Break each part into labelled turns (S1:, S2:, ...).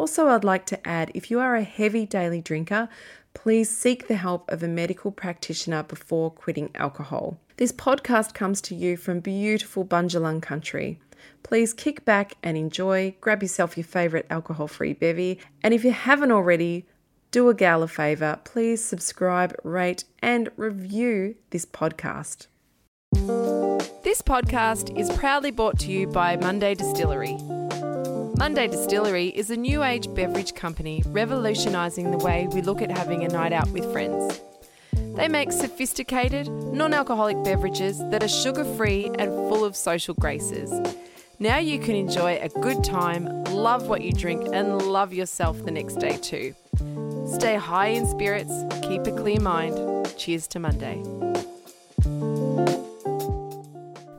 S1: Also, I'd like to add if you are a heavy daily drinker, please seek the help of a medical practitioner before quitting alcohol. This podcast comes to you from beautiful Bundjalung country. Please kick back and enjoy, grab yourself your favourite alcohol free bevy, and if you haven't already, do a gal a favour, please subscribe, rate, and review this podcast. This podcast is proudly brought to you by Monday Distillery. Monday Distillery is a new age beverage company revolutionising the way we look at having a night out with friends. They make sophisticated, non alcoholic beverages that are sugar free and full of social graces. Now you can enjoy a good time, love what you drink, and love yourself the next day too. Stay high in spirits, keep a clear mind. Cheers to Monday.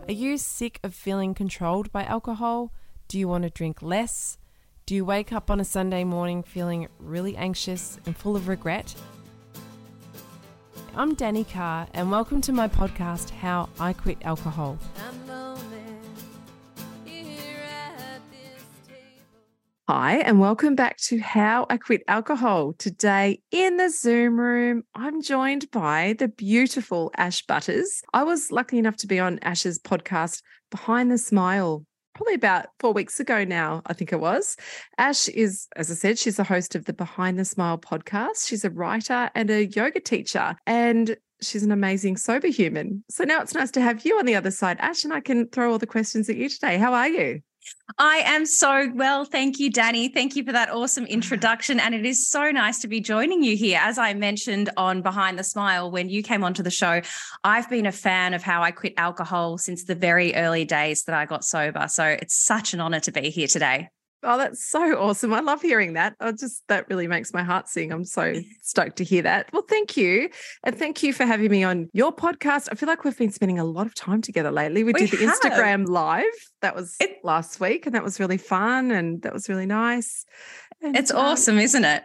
S1: Are you sick of feeling controlled by alcohol? Do you want to drink less? Do you wake up on a Sunday morning feeling really anxious and full of regret? I'm Danni Carr, and welcome to my podcast, How I Quit Alcohol. Hi, and welcome back to How I Quit Alcohol. Today in the Zoom room, I'm joined by the beautiful Ash Butters. I was lucky enough to be on Ash's podcast, Behind the Smile, probably about four weeks ago now, I think it was. Ash is, as I said, she's the host of the Behind the Smile podcast. She's a writer and a yoga teacher, and she's an amazing sober human. So now it's nice to have you on the other side, Ash, and I can throw all the questions at you today. How are you?
S2: I am so well. Thank you, Danni. Thank you for that awesome introduction. And it is so nice to be joining you here. As I mentioned on Behind the Smile when you came onto the show, I've been a fan of how I quit alcohol since the very early days that I got sober. So it's such an honor to be here today.
S1: Oh, that's so awesome. I love hearing that. I just that really makes my heart sing. I'm so stoked to hear that. Well, thank you. And thank you for having me on your podcast. I feel like we've been spending a lot of time together lately. We, we did the have. Instagram live. That was it, last week and that was really fun and that was really nice.
S2: And, it's um, awesome, isn't it?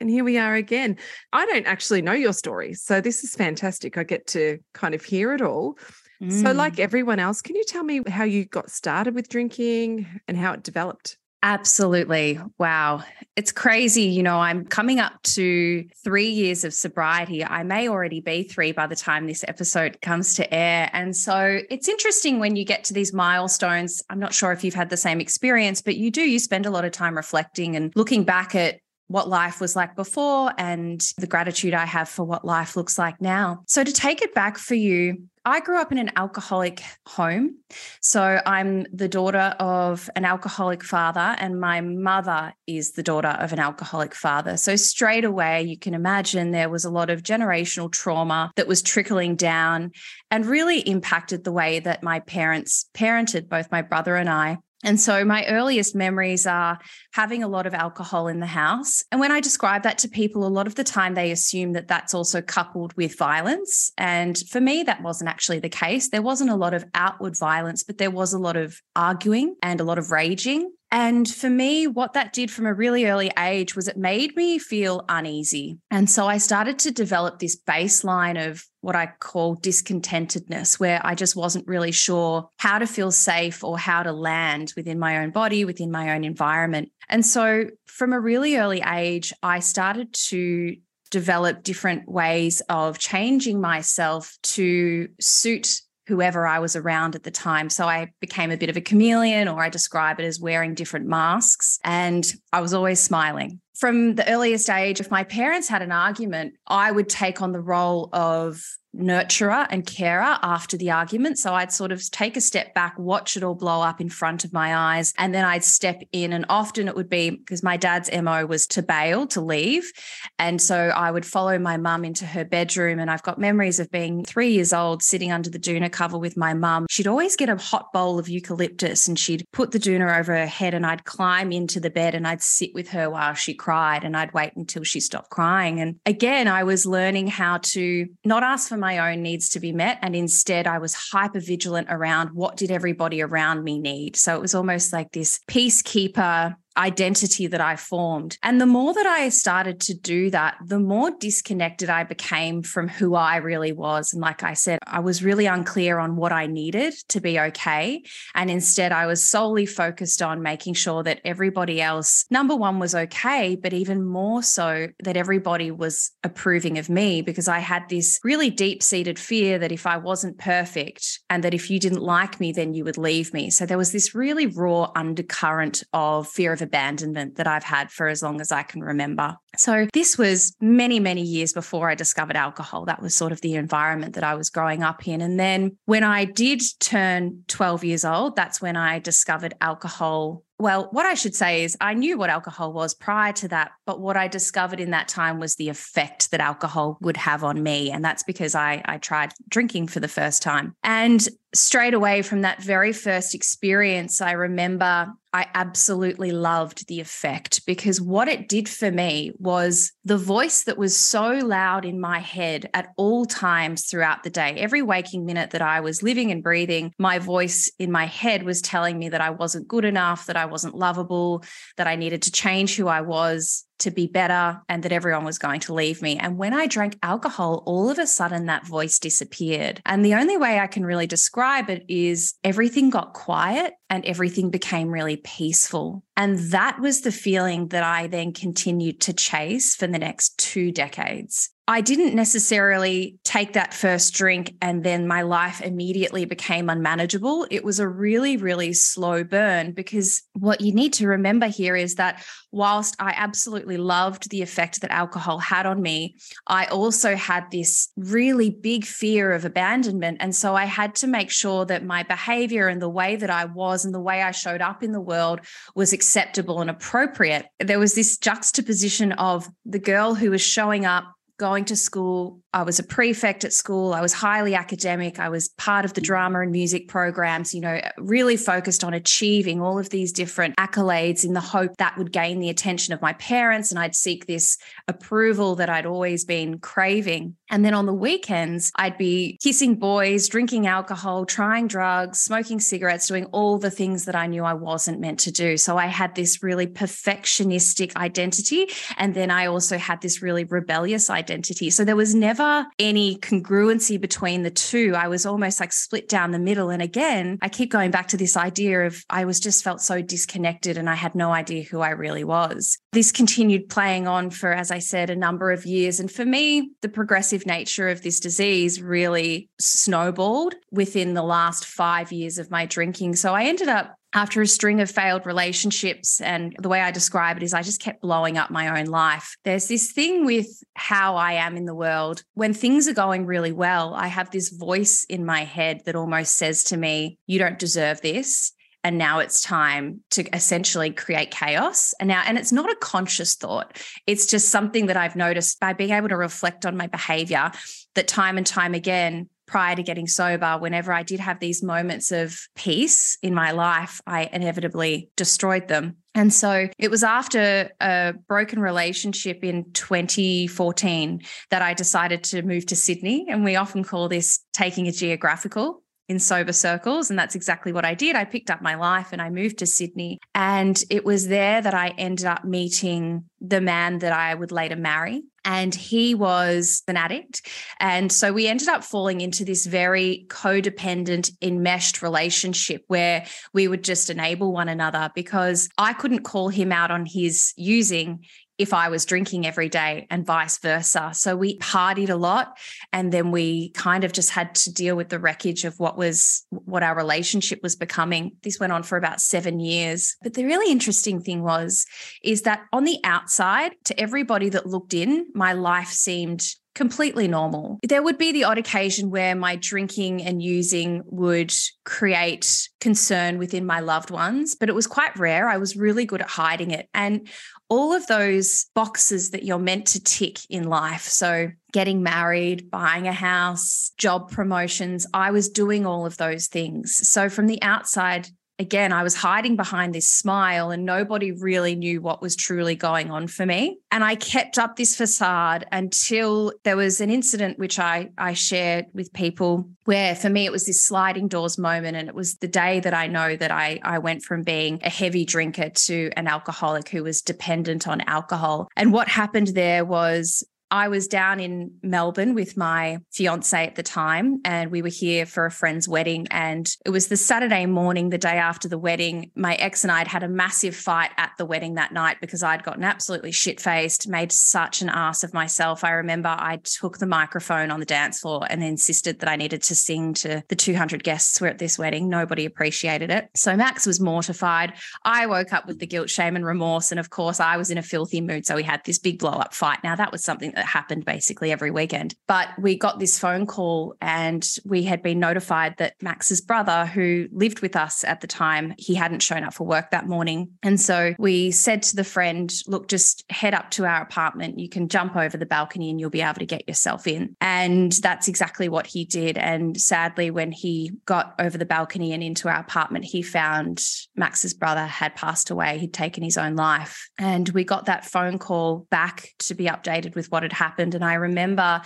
S1: And here we are again. I don't actually know your story. So this is fantastic. I get to kind of hear it all. Mm. So, like everyone else, can you tell me how you got started with drinking and how it developed?
S2: Absolutely. Wow. It's crazy. You know, I'm coming up to three years of sobriety. I may already be three by the time this episode comes to air. And so it's interesting when you get to these milestones. I'm not sure if you've had the same experience, but you do, you spend a lot of time reflecting and looking back at what life was like before and the gratitude I have for what life looks like now. So, to take it back for you, I grew up in an alcoholic home. So I'm the daughter of an alcoholic father, and my mother is the daughter of an alcoholic father. So straight away, you can imagine there was a lot of generational trauma that was trickling down and really impacted the way that my parents parented both my brother and I. And so my earliest memories are having a lot of alcohol in the house. And when I describe that to people, a lot of the time they assume that that's also coupled with violence. And for me, that wasn't actually the case. There wasn't a lot of outward violence, but there was a lot of arguing and a lot of raging. And for me, what that did from a really early age was it made me feel uneasy. And so I started to develop this baseline of what I call discontentedness, where I just wasn't really sure how to feel safe or how to land within my own body, within my own environment. And so from a really early age, I started to develop different ways of changing myself to suit whoever I was around at the time. So I became a bit of a chameleon, or I describe it as wearing different masks. And I was always smiling. From the earliest age, if my parents had an argument, I would take on the role of nurturer and carer after the argument. So I'd sort of take a step back, watch it all blow up in front of my eyes, and then I'd step in. And often it would be because my dad's MO was to bail, to leave. And so I would follow my mum into her bedroom. And I've got memories of being three years old, sitting under the doona cover with my mum. She'd always get a hot bowl of eucalyptus and she'd put the doona over her head, and I'd climb into the bed and I'd sit with her while she cried. And I'd wait until she stopped crying. And again, I was learning how to not ask for my own needs to be met. And instead, I was hyper vigilant around what did everybody around me need. So it was almost like this peacekeeper identity that I formed. And the more that I started to do that, the more disconnected I became from who I really was. And like I said, I was really unclear on what I needed to be okay. And instead, I was solely focused on making sure that everybody else, number one, was okay, but even more so that everybody was approving of me because I had this really deep seated fear that if I wasn't perfect and that if you didn't like me, then you would leave me. So there was this really raw undercurrent of fear of abandonment that I've had for as long as I can remember. So, this was many, many years before I discovered alcohol. That was sort of the environment that I was growing up in. And then when I did turn 12 years old, that's when I discovered alcohol well, what I should say is I knew what alcohol was prior to that, but what I discovered in that time was the effect that alcohol would have on me. And that's because I, I tried drinking for the first time. And straight away from that very first experience, I remember I absolutely loved the effect because what it did for me was the voice that was so loud in my head at all times throughout the day. Every waking minute that I was living and breathing, my voice in my head was telling me that I wasn't good enough, that I wasn't lovable, that I needed to change who I was to be better and that everyone was going to leave me. And when I drank alcohol, all of a sudden that voice disappeared. And the only way I can really describe it is everything got quiet and everything became really peaceful. And that was the feeling that I then continued to chase for the next two decades. I didn't necessarily take that first drink and then my life immediately became unmanageable. It was a really, really slow burn because what you need to remember here is that whilst I absolutely loved the effect that alcohol had on me, I also had this really big fear of abandonment. And so I had to make sure that my behavior and the way that I was and the way I showed up in the world was acceptable and appropriate. There was this juxtaposition of the girl who was showing up going to school. I was a prefect at school. I was highly academic. I was part of the drama and music programs, you know, really focused on achieving all of these different accolades in the hope that would gain the attention of my parents and I'd seek this approval that I'd always been craving. And then on the weekends, I'd be kissing boys, drinking alcohol, trying drugs, smoking cigarettes, doing all the things that I knew I wasn't meant to do. So I had this really perfectionistic identity. And then I also had this really rebellious identity. So there was never any congruency between the two. I was almost like split down the middle. And again, I keep going back to this idea of I was just felt so disconnected and I had no idea who I really was. This continued playing on for, as I said, a number of years. And for me, the progressive nature of this disease really snowballed within the last five years of my drinking. So I ended up after a string of failed relationships. And the way I describe it is I just kept blowing up my own life. There's this thing with how I am in the world. When things are going really well, I have this voice in my head that almost says to me, You don't deserve this. And now it's time to essentially create chaos. And now, and it's not a conscious thought. It's just something that I've noticed by being able to reflect on my behavior that time and time again, prior to getting sober, whenever I did have these moments of peace in my life, I inevitably destroyed them. And so it was after a broken relationship in 2014 that I decided to move to Sydney. And we often call this taking a geographical in sober circles. And that's exactly what I did. I picked up my life and I moved to Sydney. And it was there that I ended up meeting the man that I would later marry. And he was an addict. And so we ended up falling into this very codependent, enmeshed relationship where we would just enable one another because I couldn't call him out on his using if I was drinking every day and vice versa. So we partied a lot and then we kind of just had to deal with the wreckage of what was what our relationship was becoming. This went on for about 7 years. But the really interesting thing was is that on the outside to everybody that looked in, my life seemed completely normal. There would be the odd occasion where my drinking and using would create concern within my loved ones, but it was quite rare. I was really good at hiding it. And all of those boxes that you're meant to tick in life. So, getting married, buying a house, job promotions, I was doing all of those things. So, from the outside, again, I was hiding behind this smile and nobody really knew what was truly going on for me. And I kept up this facade until there was an incident which I, I shared with people where for me it was this sliding doors moment. And it was the day that I know that I, I went from being a heavy drinker to an alcoholic who was dependent on alcohol. And what happened there was I was down in Melbourne with my fiance at the time, and we were here for a friend's wedding. And it was the Saturday morning, the day after the wedding. My ex and I had had a massive fight at the wedding that night because I'd gotten absolutely shit faced, made such an ass of myself. I remember I took the microphone on the dance floor and insisted that I needed to sing to the 200 guests who were at this wedding. Nobody appreciated it. So Max was mortified. I woke up with the guilt, shame, and remorse. And of course, I was in a filthy mood. So we had this big blow up fight. Now, that was something that that happened basically every weekend. But we got this phone call and we had been notified that Max's brother, who lived with us at the time, he hadn't shown up for work that morning. And so we said to the friend, look, just head up to our apartment. You can jump over the balcony and you'll be able to get yourself in. And that's exactly what he did. And sadly, when he got over the balcony and into our apartment, he found Max's brother had passed away. He'd taken his own life. And we got that phone call back to be updated with what had happened. And I remember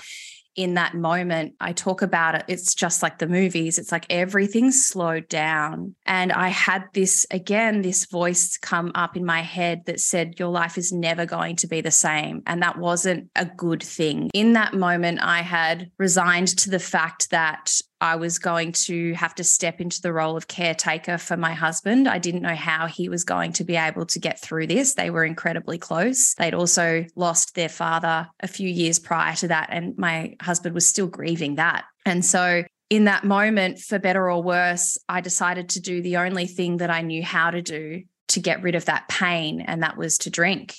S2: in that moment, I talk about it. It's just like the movies. It's like everything slowed down. And I had this, again, this voice come up in my head that said, Your life is never going to be the same. And that wasn't a good thing. In that moment, I had resigned to the fact that I was going to have to step into the role of caretaker for my husband. I didn't know how he was going to be able to get through this. They were incredibly close. They'd also lost their father a few years prior to that, and my husband was still grieving that. And so, in that moment, for better or worse, I decided to do the only thing that I knew how to do to get rid of that pain, and that was to drink.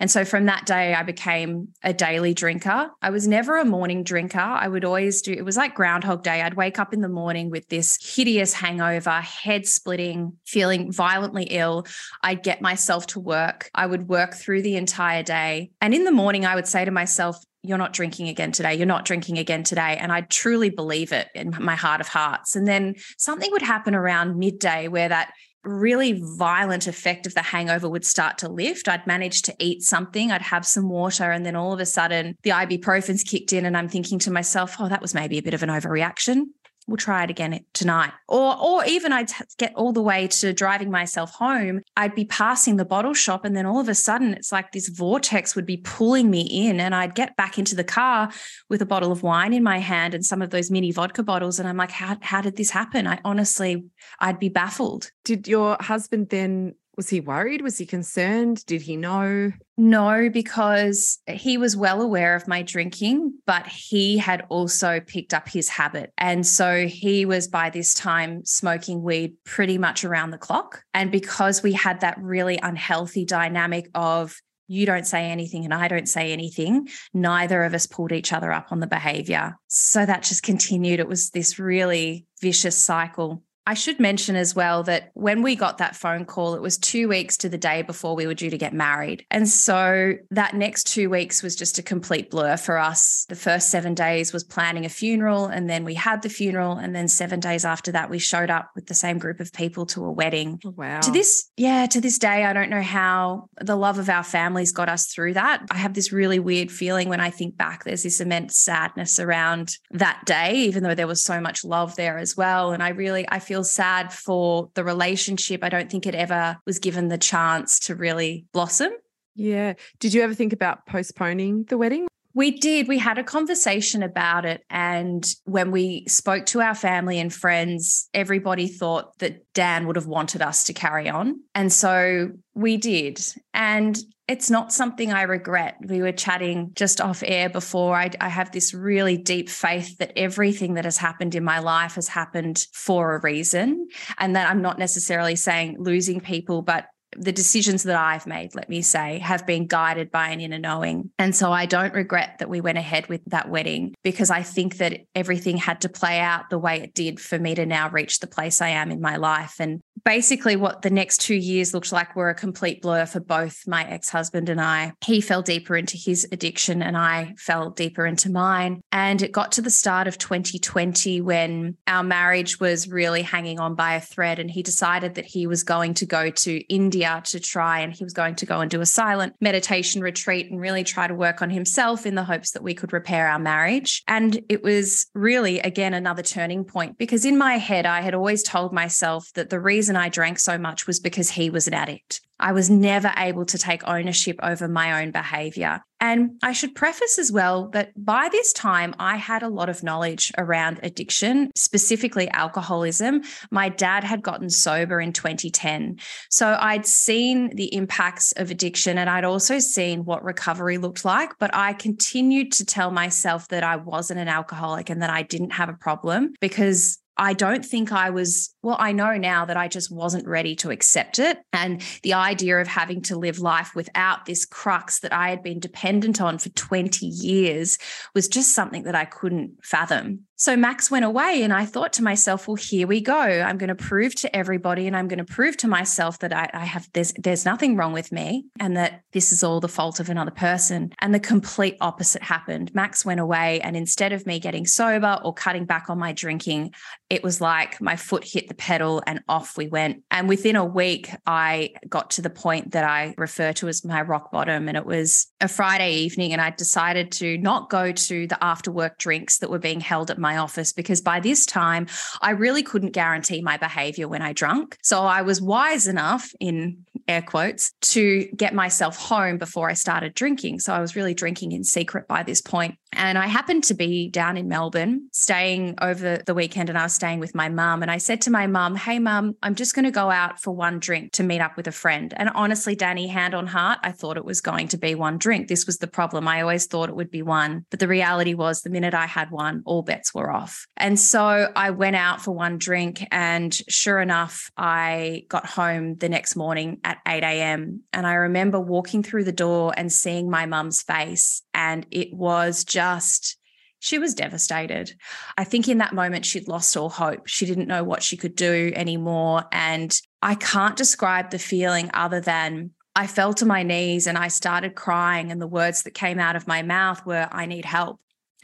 S2: And so from that day, I became a daily drinker. I was never a morning drinker. I would always do, it was like Groundhog Day. I'd wake up in the morning with this hideous hangover, head splitting, feeling violently ill. I'd get myself to work. I would work through the entire day. And in the morning, I would say to myself, you're not drinking again today. You're not drinking again today. And I truly believe it in my heart of hearts. And then something would happen around midday where that really violent effect of the hangover would start to lift. I'd manage to eat something, I'd have some water, and then all of a sudden the ibuprofen's kicked in, and I'm thinking to myself, oh, that was maybe a bit of an overreaction we'll try it again tonight. Or or even I'd get all the way to driving myself home. I'd be passing the bottle shop and then all of a sudden it's like this vortex would be pulling me in and I'd get back into the car with a bottle of wine in my hand and some of those mini vodka bottles and I'm like how how did this happen? I honestly I'd be baffled.
S1: Did your husband then Was he worried? Was he concerned? Did he know?
S2: No, because he was well aware of my drinking, but he had also picked up his habit. And so he was by this time smoking weed pretty much around the clock. And because we had that really unhealthy dynamic of you don't say anything and I don't say anything, neither of us pulled each other up on the behavior. So that just continued. It was this really vicious cycle. I should mention as well that when we got that phone call, it was two weeks to the day before we were due to get married. And so that next two weeks was just a complete blur for us. The first seven days was planning a funeral, and then we had the funeral. And then seven days after that, we showed up with the same group of people to a wedding.
S1: Oh, wow.
S2: To this, yeah, to this day, I don't know how the love of our families got us through that. I have this really weird feeling when I think back. There's this immense sadness around that day, even though there was so much love there as well. And I really, I feel feel sad for the relationship. I don't think it ever was given the chance to really blossom.
S1: Yeah. Did you ever think about postponing the wedding?
S2: We did. We had a conversation about it. And when we spoke to our family and friends, everybody thought that Dan would have wanted us to carry on. And so we did. And it's not something I regret. We were chatting just off air before. I, I, have this really deep faith that everything that has happened in my life has happened for a reason. And that I'm not necessarily saying losing people, but the decisions that I've made, let me say, have been guided by an inner knowing. And so I don't regret that we went ahead with that wedding because I think that everything had to play out the way it did for me to now reach the place I am in my life. And basically, what the next two years looked like were a complete blur for both my ex husband and I. He fell deeper into his addiction and I fell deeper into mine. And it got to the start of 2020 when our marriage was really hanging on by a thread. And he decided that he was going to go to India To try, and he was going to go and do a silent meditation retreat and really try to work on himself in the hopes that we could repair our marriage. And it was really, again, another turning point because in my head, I had always told myself that the reason I drank so much was because he was an addict. I was never able to take ownership over my own behavior. And I should preface as well that by this time, I had a lot of knowledge around addiction, specifically alcoholism. My dad had gotten sober in 2010. So I'd seen the impacts of addiction and I'd also seen what recovery looked like. But I continued to tell myself that I wasn't an alcoholic and that I didn't have a problem because I don't think I was, well, I know now that I just wasn't ready to accept it. And the idea of having to live life without this crux that I had been dependent on for 20 years was just something that I couldn't fathom. So Max went away, and I thought to myself, well, here we go. I'm going to prove to everybody and I'm going to prove to myself that I, I have, there's, there's nothing wrong with me and that this is all the fault of another person. And the complete opposite happened. Max went away, and instead of me getting sober or cutting back on my drinking, it was like my foot hit the pedal and off we went. And within a week, I got to the point that I refer to as my rock bottom. And it was a Friday evening, and I decided to not go to the after work drinks that were being held at my office because by this time, I really couldn't guarantee my behavior when I drunk. So I was wise enough, in air quotes, to get myself home before I started drinking. So I was really drinking in secret by this point. And I happened to be down in Melbourne staying over the weekend and I was staying with my mum. And I said to my mum, Hey, mum, I'm just going to go out for one drink to meet up with a friend. And honestly, Danni, hand on heart, I thought it was going to be one drink. This was the problem. I always thought it would be one. But the reality was, the minute I had one, all bets were off. And so I went out for one drink. And sure enough, I got home the next morning at 8 a.m. And I remember walking through the door and seeing my mum's face. And it was just she was devastated. I think in that moment, she'd lost all hope. She didn't know what she could do anymore. And I can't describe the feeling other than I fell to my knees and I started crying. And the words that came out of my mouth were, I need help.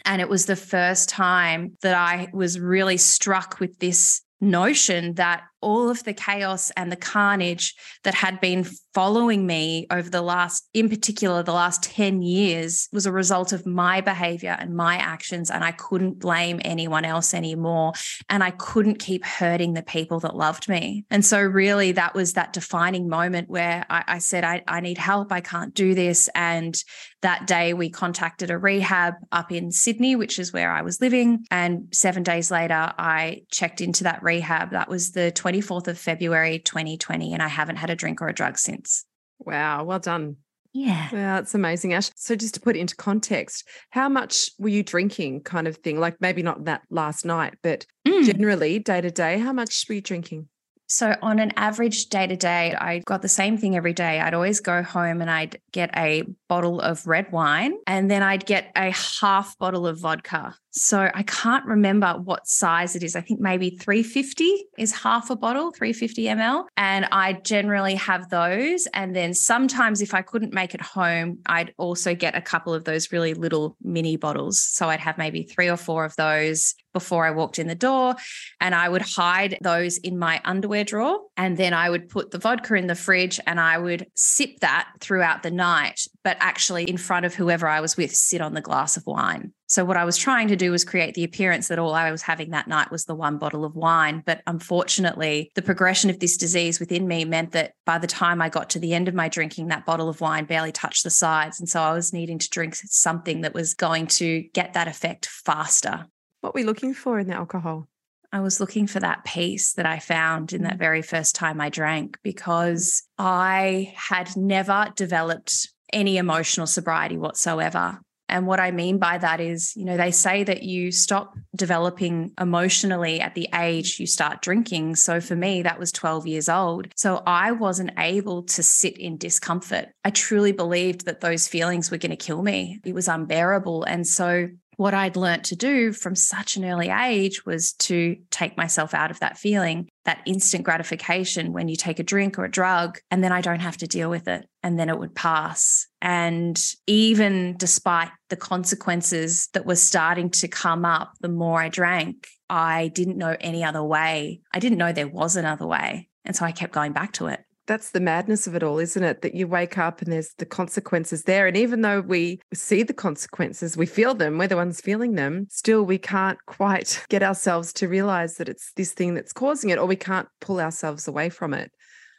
S2: And it was the first time that I was really struck with this notion that all of the chaos and the carnage that had been following me over the last, in particular, the last 10 years was a result of my behavior and my actions. And I couldn't blame anyone else anymore. And I couldn't keep hurting the people that loved me. And so, really, that was that defining moment where I, I said, I, I need help. I can't do this. And that day, we contacted a rehab up in Sydney, which is where I was living. And seven days later, I checked into that rehab. That was the 24th of February 2020, and I haven't had a drink or a drug since.
S1: Wow, well done.
S2: Yeah.
S1: That's amazing, Ash. So just to put into context, how much were you drinking kind of thing? Like maybe not that last night, but
S2: Mm.
S1: generally day to day, how much were you drinking?
S2: So, on an average day to day, I got the same thing every day. I'd always go home and I'd get a bottle of red wine and then I'd get a half bottle of vodka. So, I can't remember what size it is. I think maybe 350 is half a bottle, 350 ml. And I generally have those. And then sometimes, if I couldn't make it home, I'd also get a couple of those really little mini bottles. So, I'd have maybe three or four of those before I walked in the door and I would hide those in my underwear drawer. And then I would put the vodka in the fridge and I would sip that throughout the night, but actually in front of whoever I was with, sit on the glass of wine. So, what I was trying to do was create the appearance that all I was having that night was the one bottle of wine. But unfortunately, the progression of this disease within me meant that by the time I got to the end of my drinking, that bottle of wine barely touched the sides. And so I was needing to drink something that was going to get that effect faster.
S1: What were you looking for in the alcohol?
S2: I was looking for that peace that I found in that mm. very first time I drank because I had never developed any emotional sobriety whatsoever. And what I mean by that is, you know, they say that you stop developing emotionally at the age you start drinking. So for me, that was 12 years old. So I wasn't able to sit in discomfort. I truly believed that those feelings were going to kill me. It was unbearable. And so what I'd learnt to do from such an early age was to take myself out of that feeling, that instant gratification when you take a drink or a drug, and then I don't have to deal with it. And then it would pass. And even despite the consequences that were starting to come up, the more I drank, I didn't know any other way. I didn't know there was another way. And so I kept going back to it
S1: that's the madness of it all, isn't it? That you wake up and there's the consequences there. And even though we see the consequences, we feel them, we're the ones feeling them, still we can't quite get ourselves to realize that it's this thing that's causing it, or we can't pull ourselves away from it.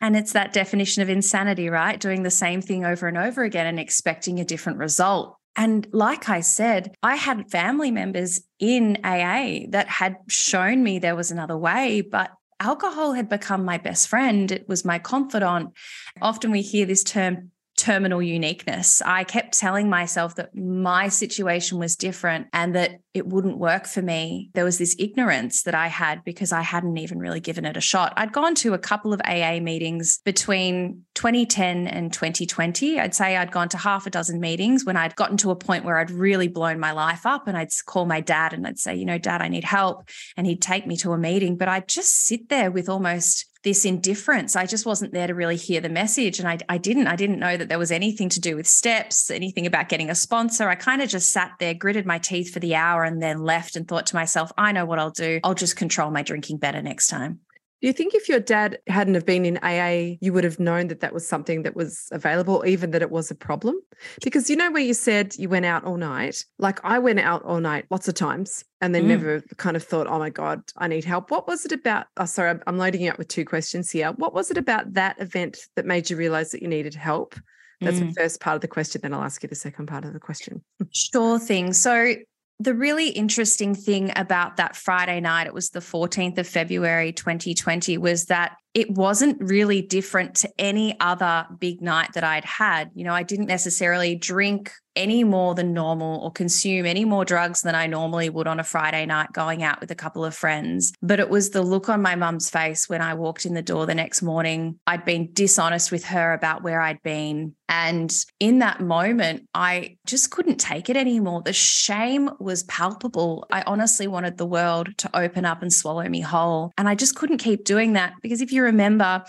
S2: And it's that definition of insanity, right? Doing the same thing over and over again and expecting a different result. And like I said, I had family members in AA that had shown me there was another way, but alcohol had become my best friend. It was my confidant. Often we hear this term terminal uniqueness. I kept telling myself that my situation was different and that it wouldn't work for me. There was this ignorance that I had because I hadn't even really given it a shot. I'd gone to a couple of AA meetings between 2010 and 2020. I'd say I'd gone to half a dozen meetings when I'd gotten to a point where I'd really blown my life up and I'd call my dad and I'd say, you know, dad, I need help. And he'd take me to a meeting, but I'd just sit there with almost this indifference. I just wasn't there to really hear the message. And I, I didn't. I didn't know that there was anything to do with steps, anything about getting a sponsor. I kind of just sat there, gritted my teeth for the hour, and then left and thought to myself, I know what I'll do. I'll just control my drinking better next time.
S1: Do you think if your dad hadn't have been in AA, you would have known that that was something that was available, even that it was a problem? Because you know where you said you went out all night. Like I went out all night lots of times, and then mm. never kind of thought, "Oh my god, I need help." What was it about? Oh, sorry, I'm loading you up with two questions here. What was it about that event that made you realize that you needed help? That's mm. the first part of the question. Then I'll ask you the second part of the question.
S2: sure thing. So the really interesting thing about that Friday night, it was the 14th of February 2020, was that it wasn't really different to any other big night that I'd had. You know, I didn't necessarily drink any more than normal or consume any more drugs than I normally would on a Friday night going out with a couple of friends. But it was the look on my mum's face when I walked in the door the next morning. I'd been dishonest with her about where I'd been. And in that moment, I just couldn't take it anymore. The shame was palpable. I honestly wanted the world to open up and swallow me whole. And I just couldn't keep doing that because if you remember,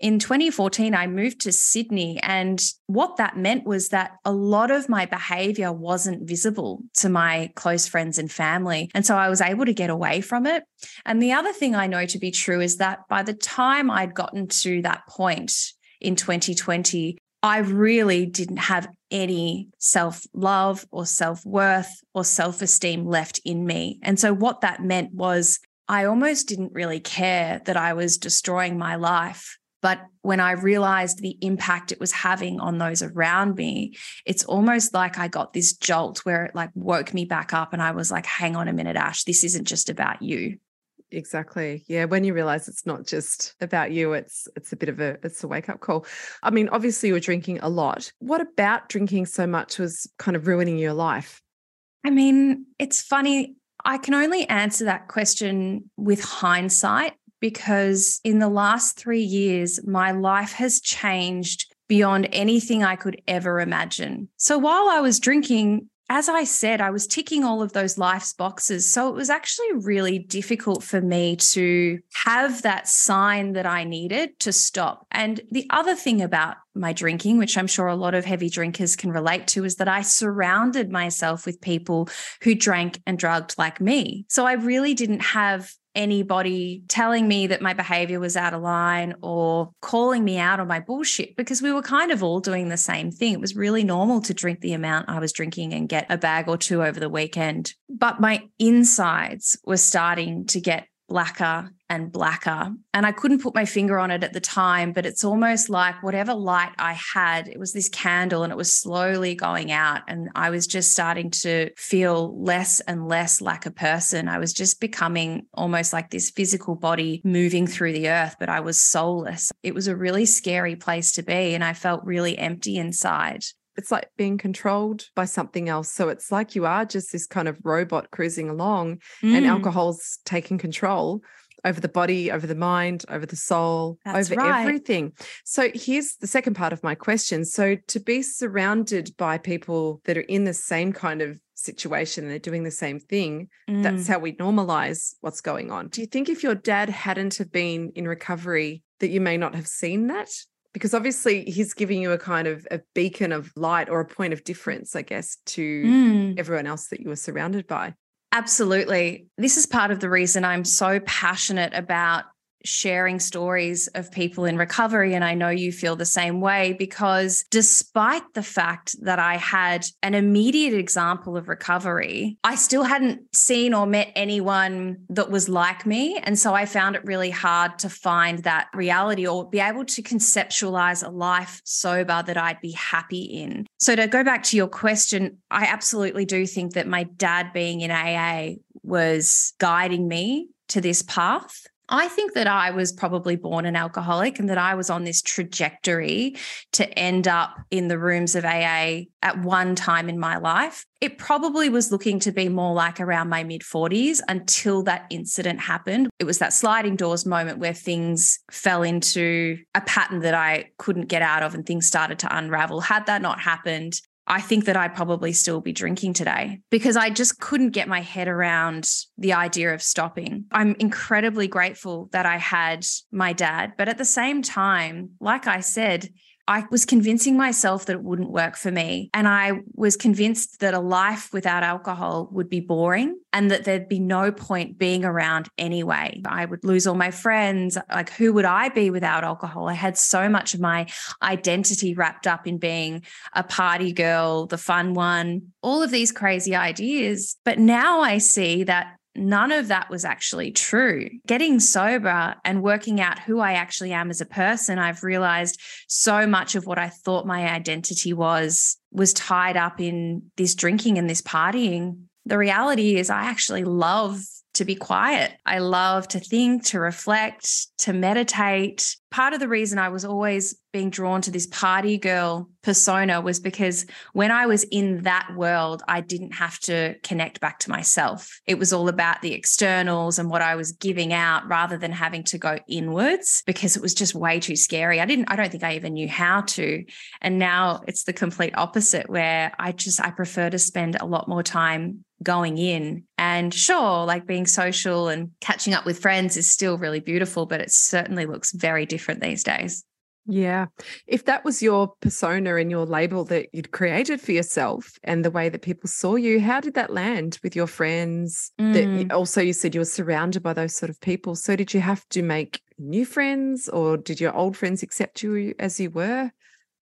S2: in 2014, I moved to Sydney. And what that meant was that a lot of my behavior wasn't visible to my close friends and family. And so I was able to get away from it. And the other thing I know to be true is that by the time I'd gotten to that point in 2020, I really didn't have any self love or self worth or self esteem left in me. And so, what that meant was I almost didn't really care that I was destroying my life but when I realized the impact it was having on those around me, it's almost like I got this jolt where it like woke me back up and I was like, hang on a minute, Ash, this isn't just about you.
S1: Exactly. Yeah. When you realize it's not just about you, it's it's a bit of a it's a wake up call. I mean, obviously you were drinking a lot. What about drinking so much was kind of ruining your life?
S2: I mean, it's funny. I can only answer that question with hindsight because in the last three years, my life has changed beyond anything I could ever imagine. So while I was drinking, as I said, I was ticking all of those life's boxes. So it was actually really difficult for me to have that sign that I needed to stop. And the other thing about my drinking, which I'm sure a lot of heavy drinkers can relate to, is that I surrounded myself with people who drank and drugged like me. So I really didn't have anybody telling me that my behavior was out of line or calling me out on my bullshit because we were kind of all doing the same thing. It was really normal to drink the amount I was drinking and get a bag or two over the weekend. But my insides were starting to get blacker and blacker. And I couldn't put my finger on it at the time, but it's almost like whatever light I had, it was this candle and it was slowly going out. And I was just starting to feel less and less like a person. I was just becoming almost like this physical body moving through the earth, but I was soulless. It was a really scary place to be. And I felt really empty inside
S1: it's like being controlled by something else. So it's like you are just this kind of robot cruising along, mm. and alcohol's taking control over the body, over the mind, over the soul,
S2: That's
S1: over
S2: right.
S1: everything. So here's the second part of my question. So to be surrounded by people that are in the same kind of situation and they're doing the same thing, mm. that's how we normalize what's going on. Do you think if your dad hadn't have been in recovery that you may not have seen that? Because obviously he's giving you a kind of a beacon of light or a point of difference, I guess, to mm. everyone else that you were surrounded by.
S2: Absolutely. This is part of the reason I'm so passionate about sharing stories of people in recovery. And I know you feel the same way because despite the fact that I had an immediate example of recovery, I still hadn't seen or met anyone that was like me. And so I found it really hard to find that reality or be able to conceptualize a life sober that I'd be happy in. So to go back to your question, I absolutely do think that my dad being in AA was guiding me to this path. I think that I was probably born an alcoholic and that I was on this trajectory to end up in the rooms of AA at one time in my life. It probably was looking to be more like around my mid 40s until that incident happened. It was that sliding doors moment where things fell into a pattern that I couldn't get out of and things started to unravel. Had that not happened, I think that I'd probably still be drinking today because I just couldn't get my head around the idea of stopping. I'm incredibly grateful that I had my dad. But at the same time, like I said, I was convincing myself that it wouldn't work for me. And I was convinced that a life without alcohol would be boring and that there'd be no point being around anyway. I would lose all my friends. Like, who would I be without alcohol? I had so much of my identity wrapped up in being a party girl, the fun one, all of these crazy ideas. But now I see that none of that was actually true. Getting sober and working out who I actually am as a person, I've realized so much of what I thought my identity was was tied up in this drinking and this partying. The reality is, I actually love to be quiet. I love to think, to reflect, to meditate. Part of the reason I was always being drawn to this party girl persona was because when I was in that world, I didn't have to connect back to myself. It was all about the externals and what I was giving out rather than having to go inwards because it was just way too scary. I didn't, I don't think I even knew how to. And now it's the complete opposite where I just, I prefer to spend a lot more time going in. And sure, like being social and catching up with friends is still really beautiful, but it certainly looks very different these days.
S1: Yeah. If that was your persona and your label that you'd created for yourself and the way that people saw you, how did that land with your friends? Mm. That also you said you were surrounded by those sort of people. So did you have to make new friends or did your old friends accept you as you were?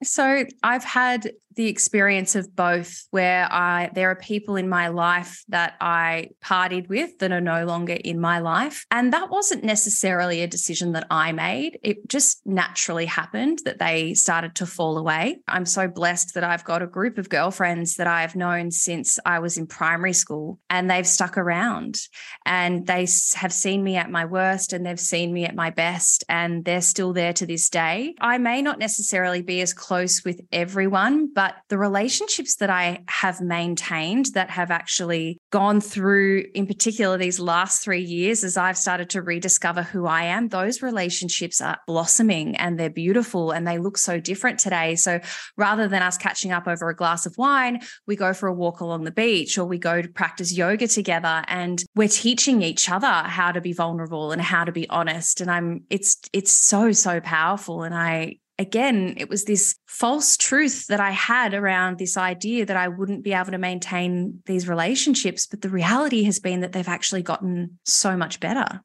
S2: So I've had the experience of both where I there are people in my life that I partied with that are no longer in my life. And that wasn't necessarily a decision that I made. It just naturally happened that they started to fall away. I'm so blessed that I've got a group of girlfriends that I've known since I was in primary school and they've stuck around. And they have seen me at my worst and they've seen me at my best and they're still there to this day. I may not necessarily be as close with everyone but but the relationships that I have maintained that have actually gone through, in particular, these last three years, as I've started to rediscover who I am, those relationships are blossoming and they're beautiful and they look so different today. So rather than us catching up over a glass of wine, we go for a walk along the beach or we go to practice yoga together and we're teaching each other how to be vulnerable and how to be honest. And I'm, it's, it's so, so powerful. And I, again, it was this false truth that I had around this idea that I wouldn't be able to maintain these relationships. But the reality has been that they've actually gotten so much better.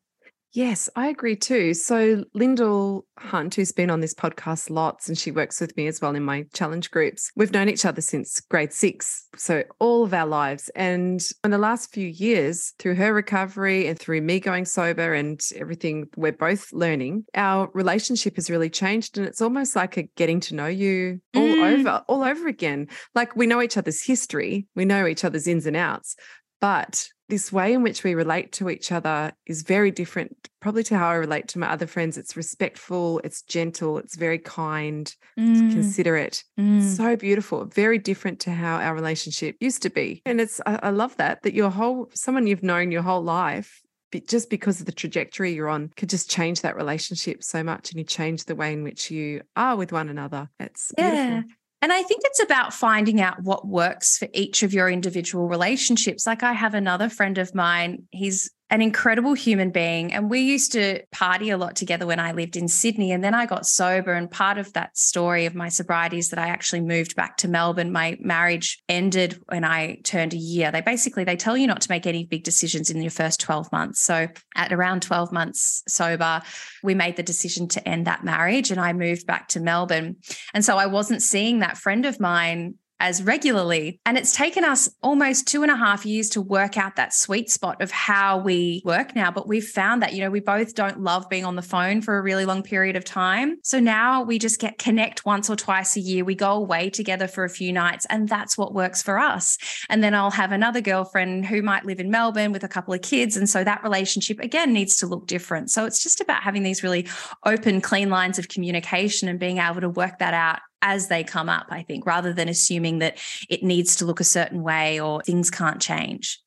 S1: Yes, I agree too. So, Lyndall Hunt, who's been on this podcast lots and she works with me as well in my challenge groups, we've known each other since grade six. So, all of our lives. And in the last few years, through her recovery and through me going sober and everything we're both learning, our relationship has really changed. And it's almost like a getting to know you all mm. over, all over again. Like we know each other's history, we know each other's ins and outs, but this way in which we relate to each other is very different, probably to how I relate to my other friends. It's respectful, it's gentle, it's very kind, mm. it's considerate. Mm. so beautiful, very different to how our relationship used to be. And it's, I, I love that, that your whole, someone you've known your whole life just because of the trajectory you're on could just change that relationship so much and you change the way in which you are with one another. It's yeah. Beautiful.
S2: And I think it's about finding out what works for each of your individual relationships. Like I have another friend of mine, he's an incredible human being. And we used to party a lot together when I lived in Sydney. And then I got sober. And part of that story of my sobriety is that I actually moved back to Melbourne. My marriage ended when I turned a year. They basically they tell you not to make any big decisions in your first 12 months. So at around 12 months sober, we made the decision to end that marriage and I moved back to Melbourne. And so I wasn't seeing that friend of mine as regularly. And it's taken us almost two and a half years to work out that sweet spot of how we work now. But we've found that, you know, we both don't love being on the phone for a really long period of time. So now we just get connect once or twice a year. We go away together for a few nights, and that's what works for us. And then I'll have another girlfriend who might live in Melbourne with a couple of kids. And so that relationship again needs to look different. So it's just about having these really open, clean lines of communication and being able to work that out as they come up, I think, rather than assuming that it needs to look a certain way or things can't change.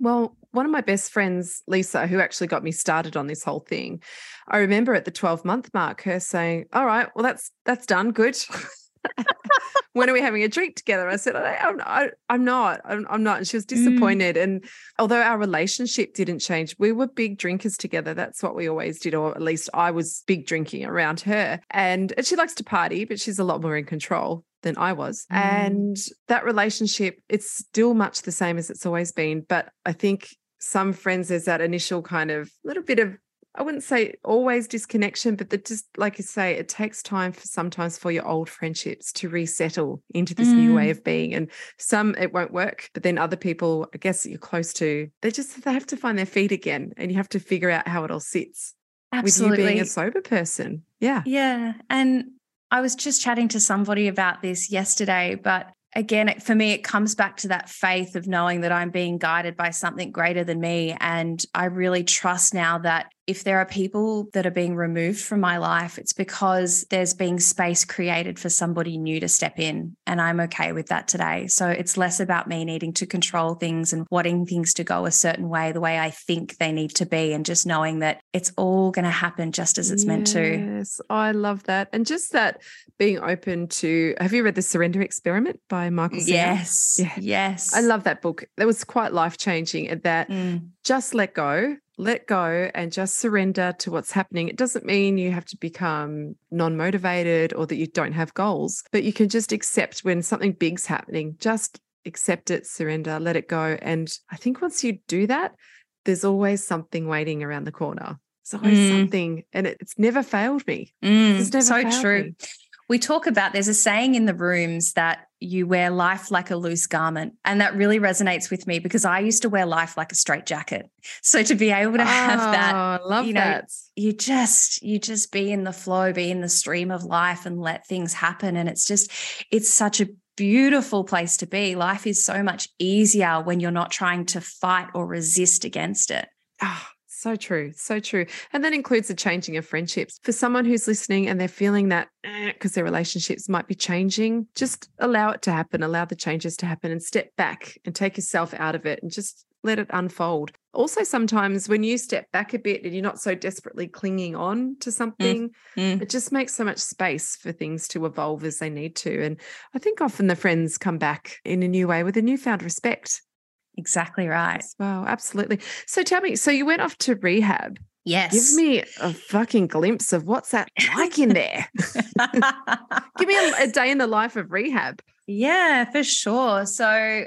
S1: Well, one of my best friends, Lisa, who actually got me started on this whole thing, I remember at the 12 month mark her saying, All right, well, that's that's done. Good. when are we having a drink together? I said, I, I, I'm not, I'm, I'm not. And she was mm. disappointed. Mm. And although our relationship didn't change, we were big drinkers together. That's what we always did, or at least I was big drinking around her. And, and she likes to party, but she's a lot more in control than I was. Mm. And that relationship, it's still much the same as it's always been. But I think some friends, there's that initial kind of little bit of I wouldn't say always disconnection, but that just like you say, it takes time for sometimes for your old friendships to resettle into this mm. new way mm. of being. And some it won't work, but then other people, I guess you're close to, they just they have to find their feet again, and you have to figure out how it all sits. Absolutely. With you being a sober person. Yeah.
S2: Yeah. And I was just chatting to somebody about this yesterday, but again, for me, it comes back to that faith of knowing that I'm being guided by something greater than me. And I really trust now that if there are people that are being removed from my life, it's because there's being space created for somebody new to step in. And I'm okay with that today. So it's less about me needing to control things and wanting things to go a certain way, the way I think they need to be, and just knowing that it's all going to happen just as it's yes, meant to.
S1: Yes, I love that. And just that being open to have you read The Surrender Experiment by Michael Singer?
S2: Yes. Yeah. Yes.
S1: I love that book. That was quite life changing at that mm. just let go let go and just surrender to what's happening. It doesn't mean you have to become non motivated or that you don't have goals, but you can just accept when something big's happening, just accept it, surrender, let it go. And I think once you do that, there's always something waiting around the corner. There's always mm. something, and it, it's never failed me.
S2: Mm, it's never so true. Me. We talk about there's a saying in the rooms that you wear life like a loose garment. And that really resonates with me because I used to wear life like a straight jacket. So to be able to have
S1: oh,
S2: that,
S1: love
S2: you know,
S1: that.
S2: you just you just be in the flow, be in the stream of life and let things happen. And it's just, it's such a beautiful place to be. Life is so much easier when you're not trying to fight or resist against it.
S1: Ah, so true. So true. And that includes the changing of friendships. For someone who's listening and they're feeling that because their relationships might be changing, just allow it to happen, allow the changes to happen and step back and take yourself out of it and just let it unfold. Also, sometimes when you step back a bit and you're not so desperately clinging on to something,
S2: Mm.
S1: it just makes so much space for things to evolve as they need to. And I think often the friends come back in a new way with a newfound respect
S2: Exactly right.
S1: well. Absolutely. So tell me, so you went off to rehab.
S2: Yes.
S1: Give me a fucking glimpse of what's that like in there. Give me a, a day in the life of rehab.
S2: Yeah, for sure. So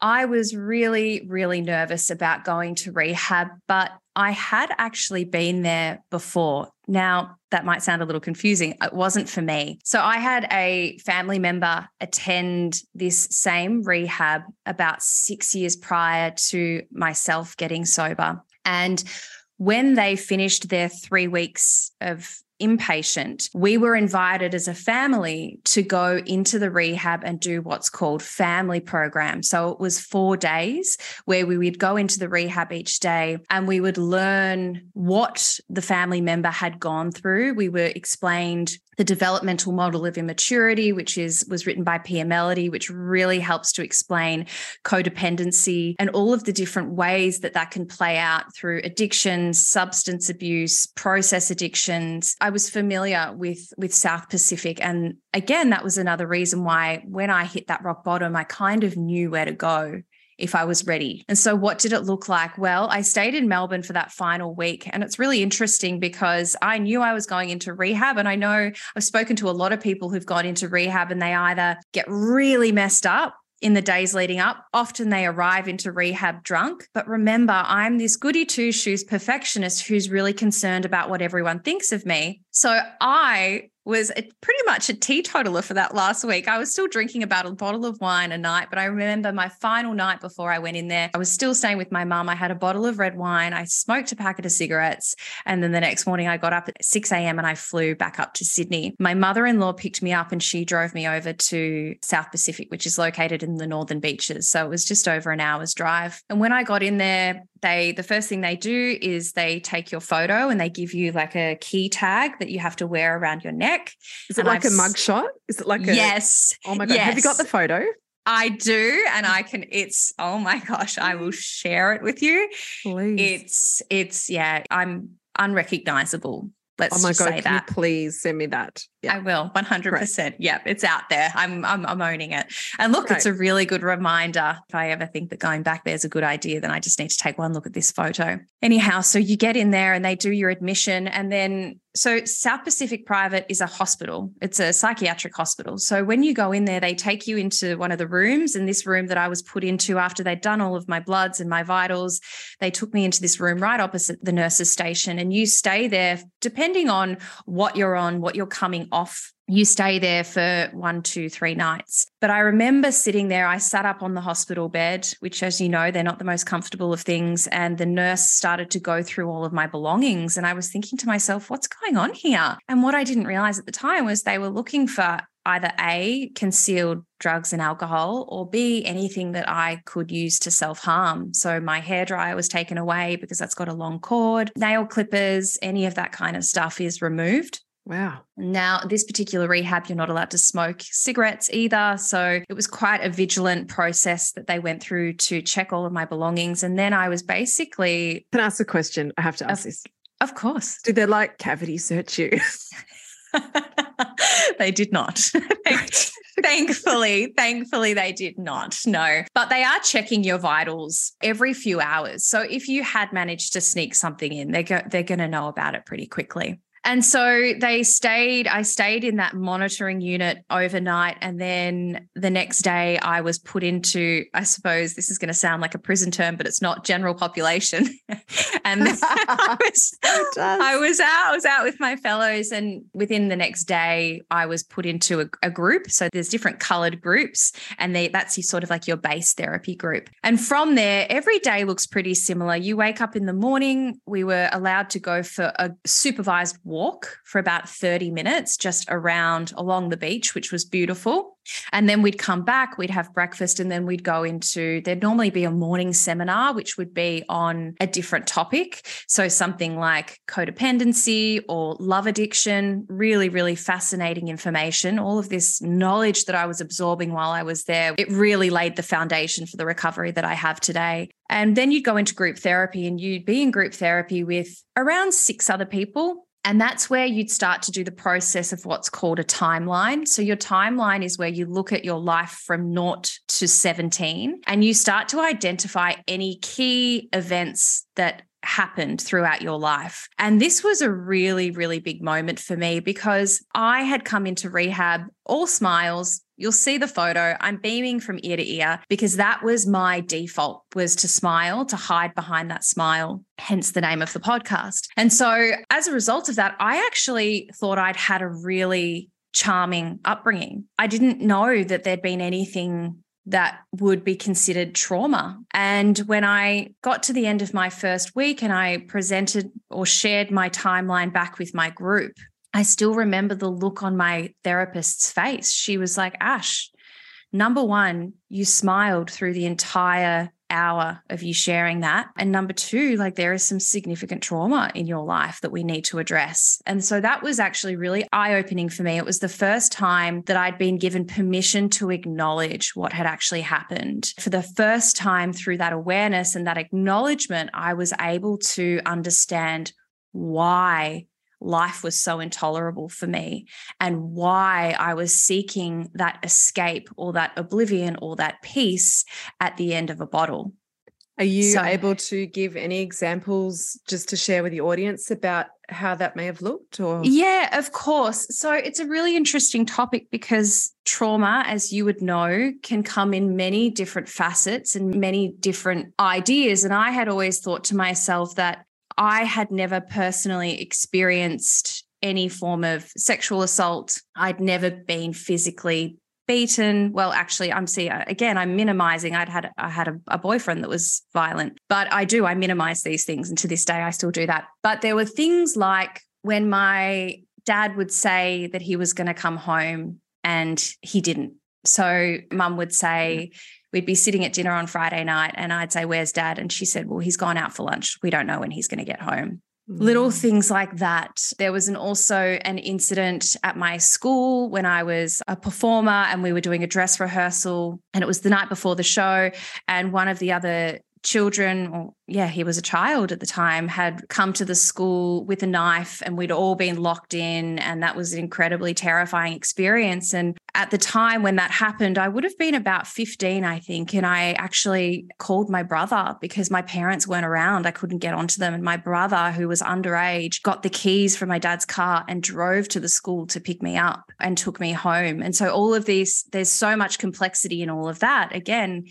S2: I was really, really nervous about going to rehab, but I had actually been there before. Now, that might sound a little confusing. It wasn't for me. So I had a family member attend this same rehab about six years prior to myself getting sober. And when they finished their three weeks of inpatient, we were invited as a family to go into the rehab and do what's called family program. So it was four days where we would go into the rehab each day and we would learn what the family member had gone through. We were explained the developmental model of immaturity, which is was written by Pia Mellody, which really helps to explain codependency and all of the different ways that that can play out through addiction, substance abuse, process addictions. I was familiar with with South Pacific, and again, that was another reason why when I hit that rock bottom, I kind of knew where to go if I was ready. And so, what did it look like? Well, I stayed in Melbourne for that final week. And it's really interesting because I knew I was going into rehab. And I know I've spoken to a lot of people who've gone into rehab and they either get really messed up. In the days leading up, often they arrive into rehab drunk. But remember, I'm this goody two shoes perfectionist who's really concerned about what everyone thinks of me. So I was a, pretty much a teetotaler for that last week. I was still drinking about a bottle of wine a night, but I remember my final night before I went in there, I was still staying with my mum. I had a bottle of red wine, I smoked a packet of cigarettes, and then the next morning I got up at 6 a.m. and I flew back up to Sydney. My mother in law picked me up and she drove me over to South Pacific, which is located in the northern beaches. So it was just over an hour's drive. And when I got in there, they the first thing they do is they take your photo and they give you like a key tag that you have to wear around your neck.
S1: Is it
S2: And
S1: like
S2: I've
S1: a
S2: s-
S1: mug shot? Is it like a
S2: yes.
S1: Oh my god. Have you got the photo?
S2: I do and I can it's oh my gosh, I will share it with you.
S1: Please.
S2: It's it's yeah, I'm unrecognizable. Let's
S1: oh my
S2: just
S1: god,
S2: say that.
S1: please send me that?
S2: I will 100%. Yep, it's out there. I'm, I'm I'm owning it. And look, it's a really good reminder. If I ever think that going back there's a good idea, then I just need to take one look at this photo. Anyhow, so you get in there and they do your admission and then so South Pacific Private is a hospital. It's a psychiatric hospital. So when you go in there, they take you into one of the rooms. And this room that I was put into after they'd done all of my bloods and my vitals, they took me into this room right opposite the nurse's station. And you stay there, depending on what you're on, what you're coming off. You stay there for one, two, three nights. But I remember sitting there. I sat up on the hospital bed, which, as you know, they're not the most comfortable of things. And the nurse started to go through all of my belongings. And I was thinking to myself, what's going on here? And what I didn't realize at the time was they were looking for either A, concealed drugs and alcohol, or B, anything that I could use to self harm. So my hairdryer was taken away because that's got a long cord, nail clippers, any of that kind of stuff is removed.
S1: Wow.
S2: Now, this particular rehab, you're not allowed to smoke cigarettes either. So it was quite a vigilant process that they went through to check all of my belongings. And then I was basically,
S1: Can I ask a question? I have to ask
S2: Of-
S1: this.
S2: of course,
S1: Did they like cavity search you?
S2: they did not. thankfully, thankfully, they did not. No, but they are checking your vitals every few hours. So if you had managed to sneak something in, they're go- they're going to know about it pretty quickly. And so they stayed, I stayed in that monitoring unit overnight. And then the next day I was put into, I suppose this is going to sound like a prison term, but it's not general population. and I was, I was out, I was out with my fellows. And within the next day, I was put into a, a group. So there's different colored groups, and they, that's sort of like your base therapy group. And from there, every day looks pretty similar. You wake up in the morning, we were allowed to go for a supervised walk for about 30 minutes just around along the beach, which was beautiful. And then we'd come back, we'd have breakfast, and then we'd go into there'd normally be a morning seminar, which would be on a different topic. So something like codependency or love addiction, really, really fascinating information. All of this knowledge that I was absorbing while I was there, it really laid the foundation for the recovery that I have today. And then you'd go into group therapy and you'd be in group therapy with around six other people and that's where you'd start to do the process of what's called a timeline. So, your timeline is where you look at your life from naught to 17 and you start to identify any key events that happened throughout your life. And this was a really, really big moment for me because I had come into rehab all smiles, You'll see the photo. I'm beaming from ear to ear because that was my default was to smile, to hide behind that smile, hence the name of the podcast. And so as a result of that, I actually thought I'd had a really charming upbringing. I didn't know that there'd been anything that would be considered trauma. And when I got to the end of my first week and I presented or shared my timeline back with my group, I still remember the look on my therapist's face. She was like, Ash, number one, you smiled through the entire hour of you sharing that. And number two, like there is some significant trauma in your life that we need to address. And so that was actually really eye opening for me. It was the first time that I'd been given permission to acknowledge what had actually happened. For the first time through that awareness and that acknowledgement, I was able to understand why life was so intolerable for me and why I was seeking that escape or that oblivion or that peace at the end of a bottle.
S1: Are you so, able to give any examples just to share with the audience about how that may have looked or
S2: Yeah, of course. So it's a really interesting topic because trauma as you would know can come in many different facets and many different ideas and I had always thought to myself that I had never personally experienced any form of sexual assault. I'd never been physically beaten. Well, actually, I'm see uh, again. I'm minimizing. I'd had I had a, a, boyfriend that was violent, but I do I minimize these things, and to this day I still do that. But there were things like when my dad would say that he was going to come home and he didn't. So mum would say. We'd be sitting at dinner on Friday night and I'd say, Where's dad? And she said, Well, he's gone out for lunch. We don't know when he's going to get home. Mm. Little things like that. There was an also an incident at my school when I was a performer and we were doing a dress rehearsal and it was the night before the show and one of the other children, or yeah, he was a child at the time, had come to the school with a knife and we'd all been locked in. And that was an incredibly terrifying experience. And at the time when that happened, I would have been about 15, I think. And I actually called my brother because my parents weren't around. I couldn't get onto them. And my brother, who was underage, got the keys from my dad's car and drove to the school to pick me up and took me home. And so all of these, there's so much complexity in all of that. Again,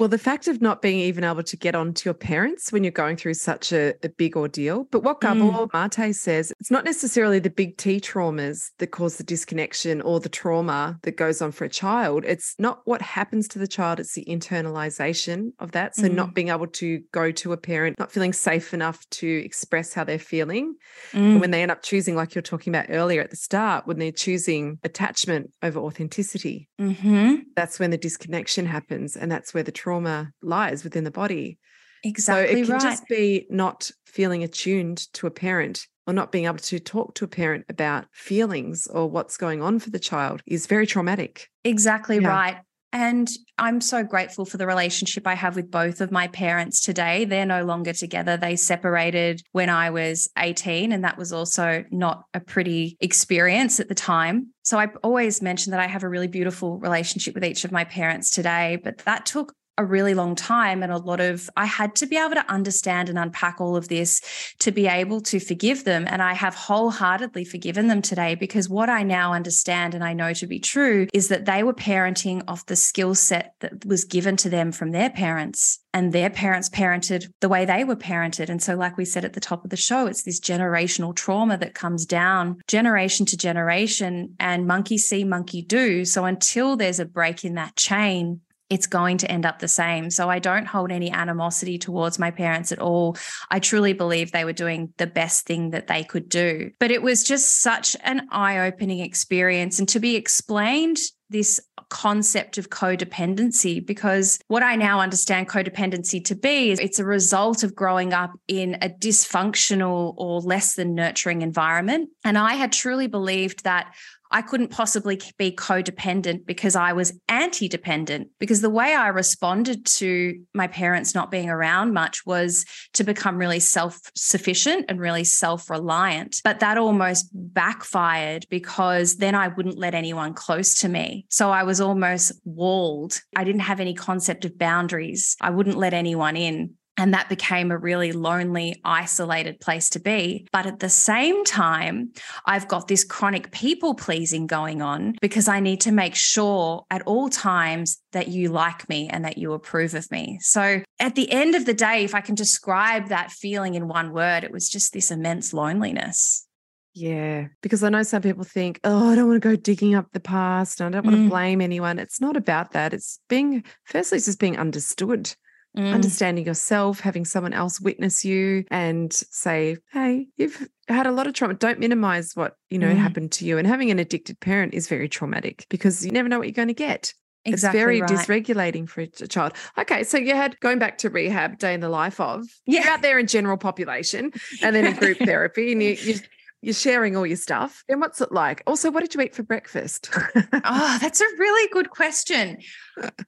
S1: well, the fact of not being even able to get on to your parents when you're going through such a, a big ordeal. But what Gabor mm. Mate says, it's not necessarily the big T traumas that cause the disconnection or the trauma that goes on for a child. It's not what happens to the child, it's the internalization of that. So, mm. not being able to go to a parent, not feeling safe enough to express how they're feeling. Mm. And when they end up choosing, like you're talking about earlier at the start, when they're choosing attachment over authenticity,
S2: mm-hmm.
S1: that's when the disconnection happens. And that's where the trauma lies within the body.
S2: Exactly.
S1: So it can
S2: right.
S1: just be not feeling attuned to a parent or not being able to talk to a parent about feelings or what's going on for the child is very traumatic.
S2: Exactly yeah. right. And I'm so grateful for the relationship I have with both of my parents today. They're no longer together. They separated when I was 18, and that was also not a pretty experience at the time. So I always mention that I have a really beautiful relationship with each of my parents today, but that took a really long time and a lot of I had to be able to understand and unpack all of this to be able to forgive them. And I have wholeheartedly forgiven them today because what I now understand and I know to be true is that they were parenting off the skill set that was given to them from their parents and their parents parented the way they were parented. And so like we said at the top of the show it's this generational trauma that comes down generation to generation and monkey see monkey do. So until there's a break in that chain it's going to end up the same. So I don't hold any animosity towards my parents at all. I truly believe they were doing the best thing that they could do. But it was just such an eye opening experience. And to be explained this concept of codependency because what I now understand codependency to be is it's a result of growing up in a dysfunctional or less than nurturing environment. And I had truly believed that I couldn't possibly be codependent because I was anti dependent. Because the way I responded to my parents not being around much was to become really self sufficient and really self reliant. But that almost backfired because then I wouldn't let anyone close to me. So I was almost walled. I didn't have any concept of boundaries. I wouldn't let anyone in. And that became a really lonely, isolated place to be. But at the same time, I've got this chronic people pleasing going on because I need to make sure at all times that you like me and that you approve of me. So at the end of the day, if I can describe that feeling in one word, it was just this immense loneliness.
S1: Yeah, because I know some people think, oh, I don't want to go digging up the past. I don't want mm. to blame anyone. It's not about that. It's being, firstly, it's just being understood. Mm. Understanding yourself, having someone else witness you and say, hey, you've had a lot of trauma. Don't minimize what, you know, mm. happened to you. And having an addicted parent is very traumatic because you never know what you're going to get. Exactly it's very right. dysregulating for a child. Okay, so you had going back to rehab, day in the life of. Yeah. You're out there in general population and then in group therapy, and you, you you're sharing all your stuff. And what's it like? Also, what did you eat for breakfast?
S2: oh, that's a really good question.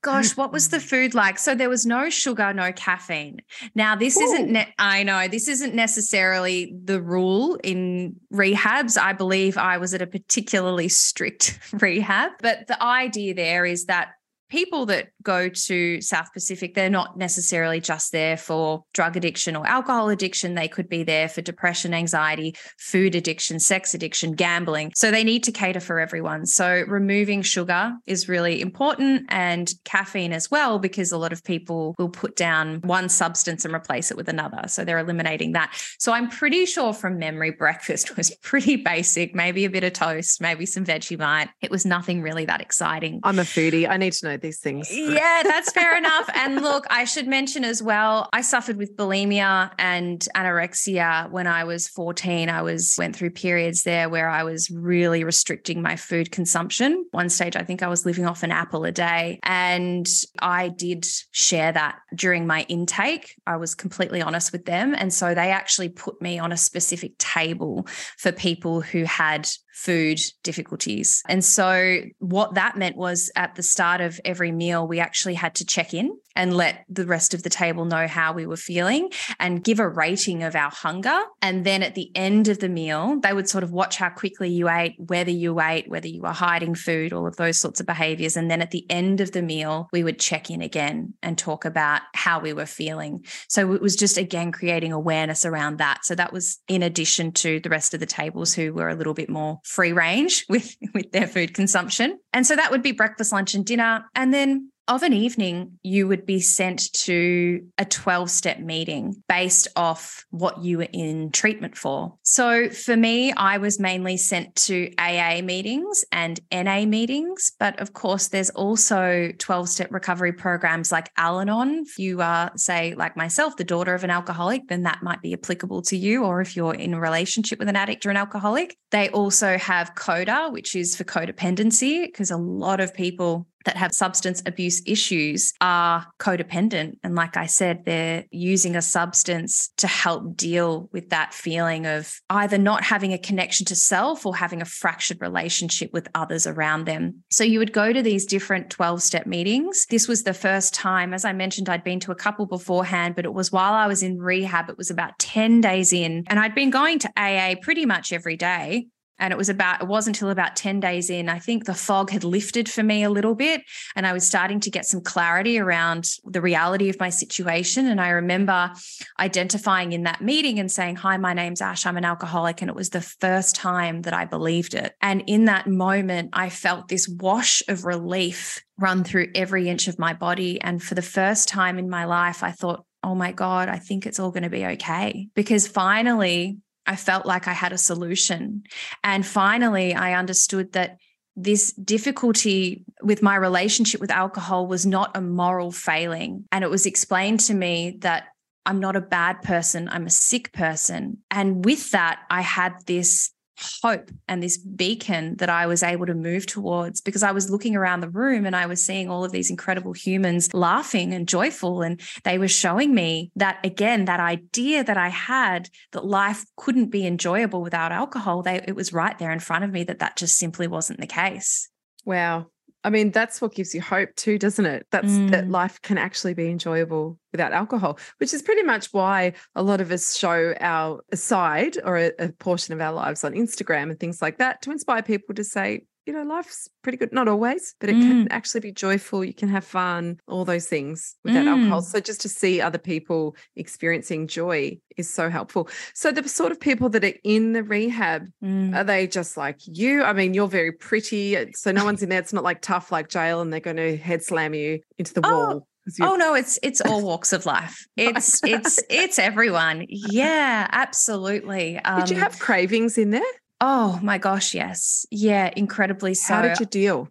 S2: Gosh, what was the food like? So there was no sugar, no caffeine. Now, this Ooh. isn't, ne- I know, this isn't necessarily the rule in rehabs. I believe I was at a particularly strict rehab, but the idea there is that people that go to South Pacific, they're not necessarily just there for drug addiction or alcohol addiction. They could be there for depression, anxiety, food addiction, sex addiction, gambling. So they need to cater for everyone. So removing sugar is really important and caffeine as well, because a lot of people will put down one substance and replace it with another. So they're eliminating that. So I'm pretty sure from memory, breakfast was pretty basic, maybe a bit of toast, maybe some Vegemite. It was nothing really that exciting.
S1: I'm a foodie. I need to know these things.
S2: Yeah, that's fair enough. And look, I should mention as well, I suffered with bulimia and anorexia when I was 14. I was went through periods there where I was really restricting my food consumption. One stage I think I was living off an apple a day and I did share that during my intake. I was completely honest with them and so they actually put me on a specific table for people who had food difficulties. And so, what that meant was at the start of every meal, we actually had to check in and let the rest of the table know how we were feeling and give a rating of our hunger. And then at the end of the meal, they would sort of watch how quickly you ate, whether you ate, whether you were hiding food, all of those sorts of behaviors. And then at the end of the meal, we would check in again and talk about how we were feeling. So it was just again creating awareness around that. So that was in addition to the rest of the tables who were a little bit more free range with, with their food consumption. And so that would be breakfast, lunch, and dinner. And then of an evening, you would be sent to a 12 step meeting based off what you were in treatment for. So for me, I was mainly sent to AA meetings and NA meetings. But of course, there's also 12 step recovery programs like Al Anon. If you are, say, like myself, the daughter of an alcoholic, then that might be applicable to you. Or if you're in a relationship with an addict or an alcoholic, they also have CODA, which is for codependency, because a lot of people that have substance abuse issues are codependent. And like I said, they're using a substance to help deal with that feeling of either not having a connection to self or having a fractured relationship with others around them. So you would go to these different 12 step meetings. This was the first time, as I mentioned, I'd been to a couple beforehand, but it was while I was in rehab. It was about 10 days in, and I'd been going to AA pretty much every day And it was about, it wasn't until about 10 days in, I think the fog had lifted for me a little bit. And I was starting to get some clarity around the reality of my situation. And I remember identifying in that meeting and saying, Hi, my name's Ash, I'm an alcoholic. And it was the first time that I believed it. And in that moment, I felt this wash of relief run through every inch of my body. And for the first time in my life, I thought, oh my God, I think it's all going to be okay. Because finally, I felt like I had a solution. And finally, I understood that this difficulty with my relationship with alcohol was not a moral failing. And it was explained to me that I'm not a bad person, I'm a sick person. And with that, I had this hope and this beacon that I was able to move towards because I was looking around the room and I was seeing all of these incredible humans laughing and joyful. And they were showing me that, again, that idea that I had that life couldn't be enjoyable without alcohol, they, it was right there in front of me that that just simply wasn't the case.
S1: Wow. I mean, that's what gives you hope too, doesn't it? That's mm. that life can actually be enjoyable without alcohol, which is pretty much why a lot of us show our side or a, a portion of our lives on Instagram and things like that to inspire people to say, you know, life's pretty good. Not always, but it mm. can actually be joyful. You can have fun, all those things without mm. alcohol. So just to see other people experiencing joy is so helpful. So the sort of people that are in the rehab, mm. are they just like you? I mean, you're very pretty. Uh, so no one's in there. It's not like tough like jail and they're going to head slam you into the oh. wall.
S2: Oh no, it's it's all walks of life. It's it's it's everyone. Yeah, absolutely.
S1: Um, Did you um, have cravings in there?
S2: Oh my gosh, yes. Yeah, incredibly so.
S1: How did you deal?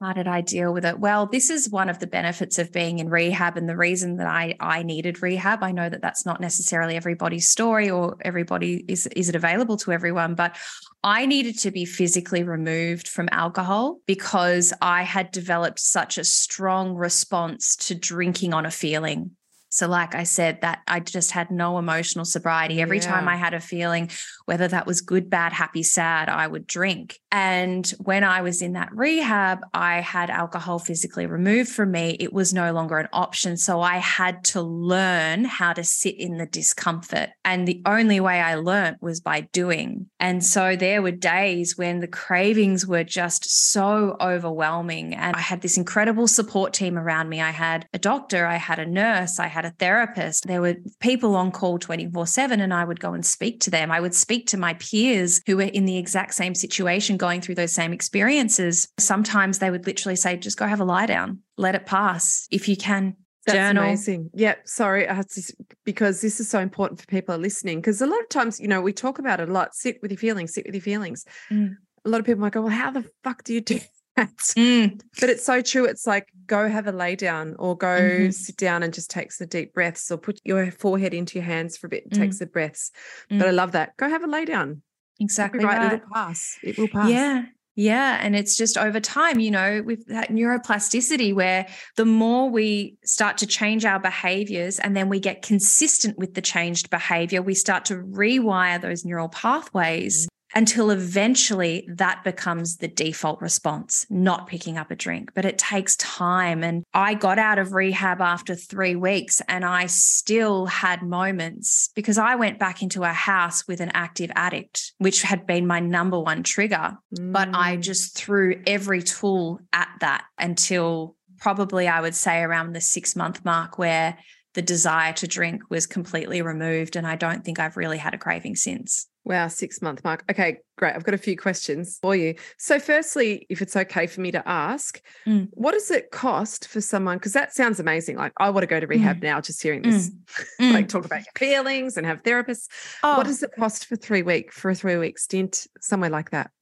S2: How did I deal with it? Well, this is one of the benefits of being in rehab and the reason that I I needed rehab. I know that that's not necessarily everybody's story or everybody is is it available to everyone, but I needed to be physically removed from alcohol because I had developed such a strong response to drinking on a feeling. So, like I said, that I just had no emotional sobriety. Every yeah. time I had a feeling, whether that was good, bad, happy, sad, I would drink. And when I was in that rehab, I had alcohol physically removed from me. It was no longer an option. So I had to learn how to sit in the discomfort. And the only way I learned was by doing. And so there were days when the cravings were just so overwhelming. And I had this incredible support team around me. I had a doctor, I had a nurse, I had a therapist. There were people on call 24 7, and I would go and speak to them. I would speak to my peers who were in the exact same situation, going through those same experiences. Sometimes they would literally say, just go have a lie down, let it pass if you can.
S1: That's
S2: journal.
S1: amazing. Yeah, sorry, I had to, because this is so important for people listening. Because a lot of times, you know, we talk about it a lot. Sit with your feelings. Sit with your feelings. Mm. A lot of people might go, "Well, how the fuck do you do Mm. But it's so true. It's like go have a lay down or go mm-hmm. sit down and just take some deep breaths or put your forehead into your hands for a bit and mm. take some breaths. Mm. But I love that. Go have a lay down.
S2: Exactly. Right.
S1: right. It'll pass. It will pass.
S2: Yeah. Yeah. And it's just over time, you know, with that neuroplasticity where the more we start to change our behaviors and then we get consistent with the changed behavior, we start to rewire those neural pathways until eventually that becomes the default response, not picking up a drink. But it takes time. And I got out of rehab after three weeks and I still had moments because I went back into a house with an active addict, which had been my number one trigger. Mm. But I mm. just threw every tool at that until probably I would say around the six month mark where the desire to drink was completely removed. And I don't think I've really had a craving since.
S1: Wow, six month mark. Okay, great. I've got a few questions for you. So, firstly, if it's okay for me to ask, mm. what does it cost for someone? Because that sounds amazing. Like, I want to go to rehab mm. now, just hearing this, mm. like talk about your feelings and have therapists. Oh. What does it cost for three week for a three week stint somewhere like that?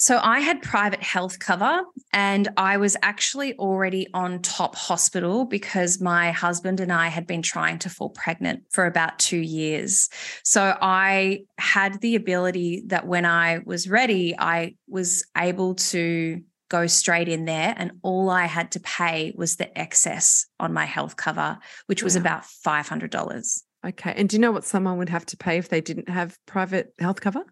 S2: So I had private health cover and I was actually already on top hospital because my husband and I had been trying to fall pregnant for about 2 years. So I had the ability that when I was ready I was able to go straight in there and all I had to pay was the excess on my health cover which was wow. about $500.
S1: Okay. And do you know what someone would have to pay if they didn't have private health cover?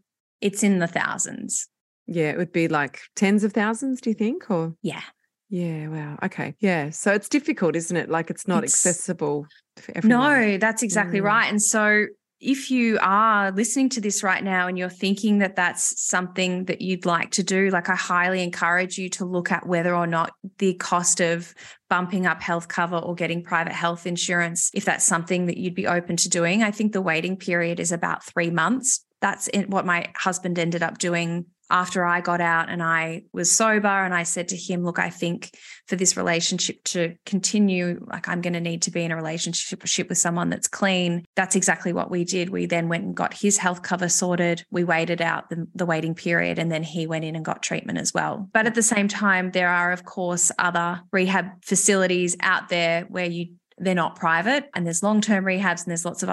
S2: It's in the thousands.
S1: Yeah, it would be like tens of thousands, do you think? Or
S2: yeah.
S1: Yeah, wow. Okay. Yeah. So it's difficult, isn't it? Like it's not it's, accessible for everyone.
S2: No, that's exactly mm. right. And so if you are listening to this right now and you're thinking that that's something that you'd like to do, like I highly encourage you to look at whether or not the cost of bumping up health cover or getting private health insurance, if that's something that you'd be open to doing. I think the waiting period is about three months. That's what my husband ended up doing after I got out and I was sober and I said to him, look, I think for this relationship to continue, like I'm going to need to be in a relationship with someone that's clean. That's exactly what we did. We then went and got his health cover sorted. We waited out the, the waiting period and then he went in and got treatment as well. But at the same time, there are, of course, other rehab facilities out there where you they're not private and there's long-term rehabs and there's lots of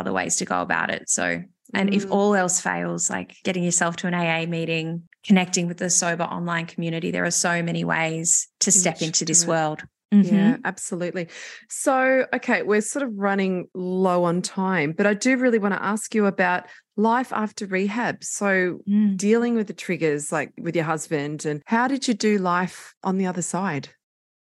S2: other ways to go about it. So and if all else fails, like getting yourself to an AA meeting, connecting with the sober online community, there are so many ways to step into this world.
S1: Mm-hmm. Yeah, absolutely. So, okay, we're sort of running low on time, but I do really want to ask you about life after rehab. So, mm. dealing with the triggers like with your husband, and how did you do life on the other side?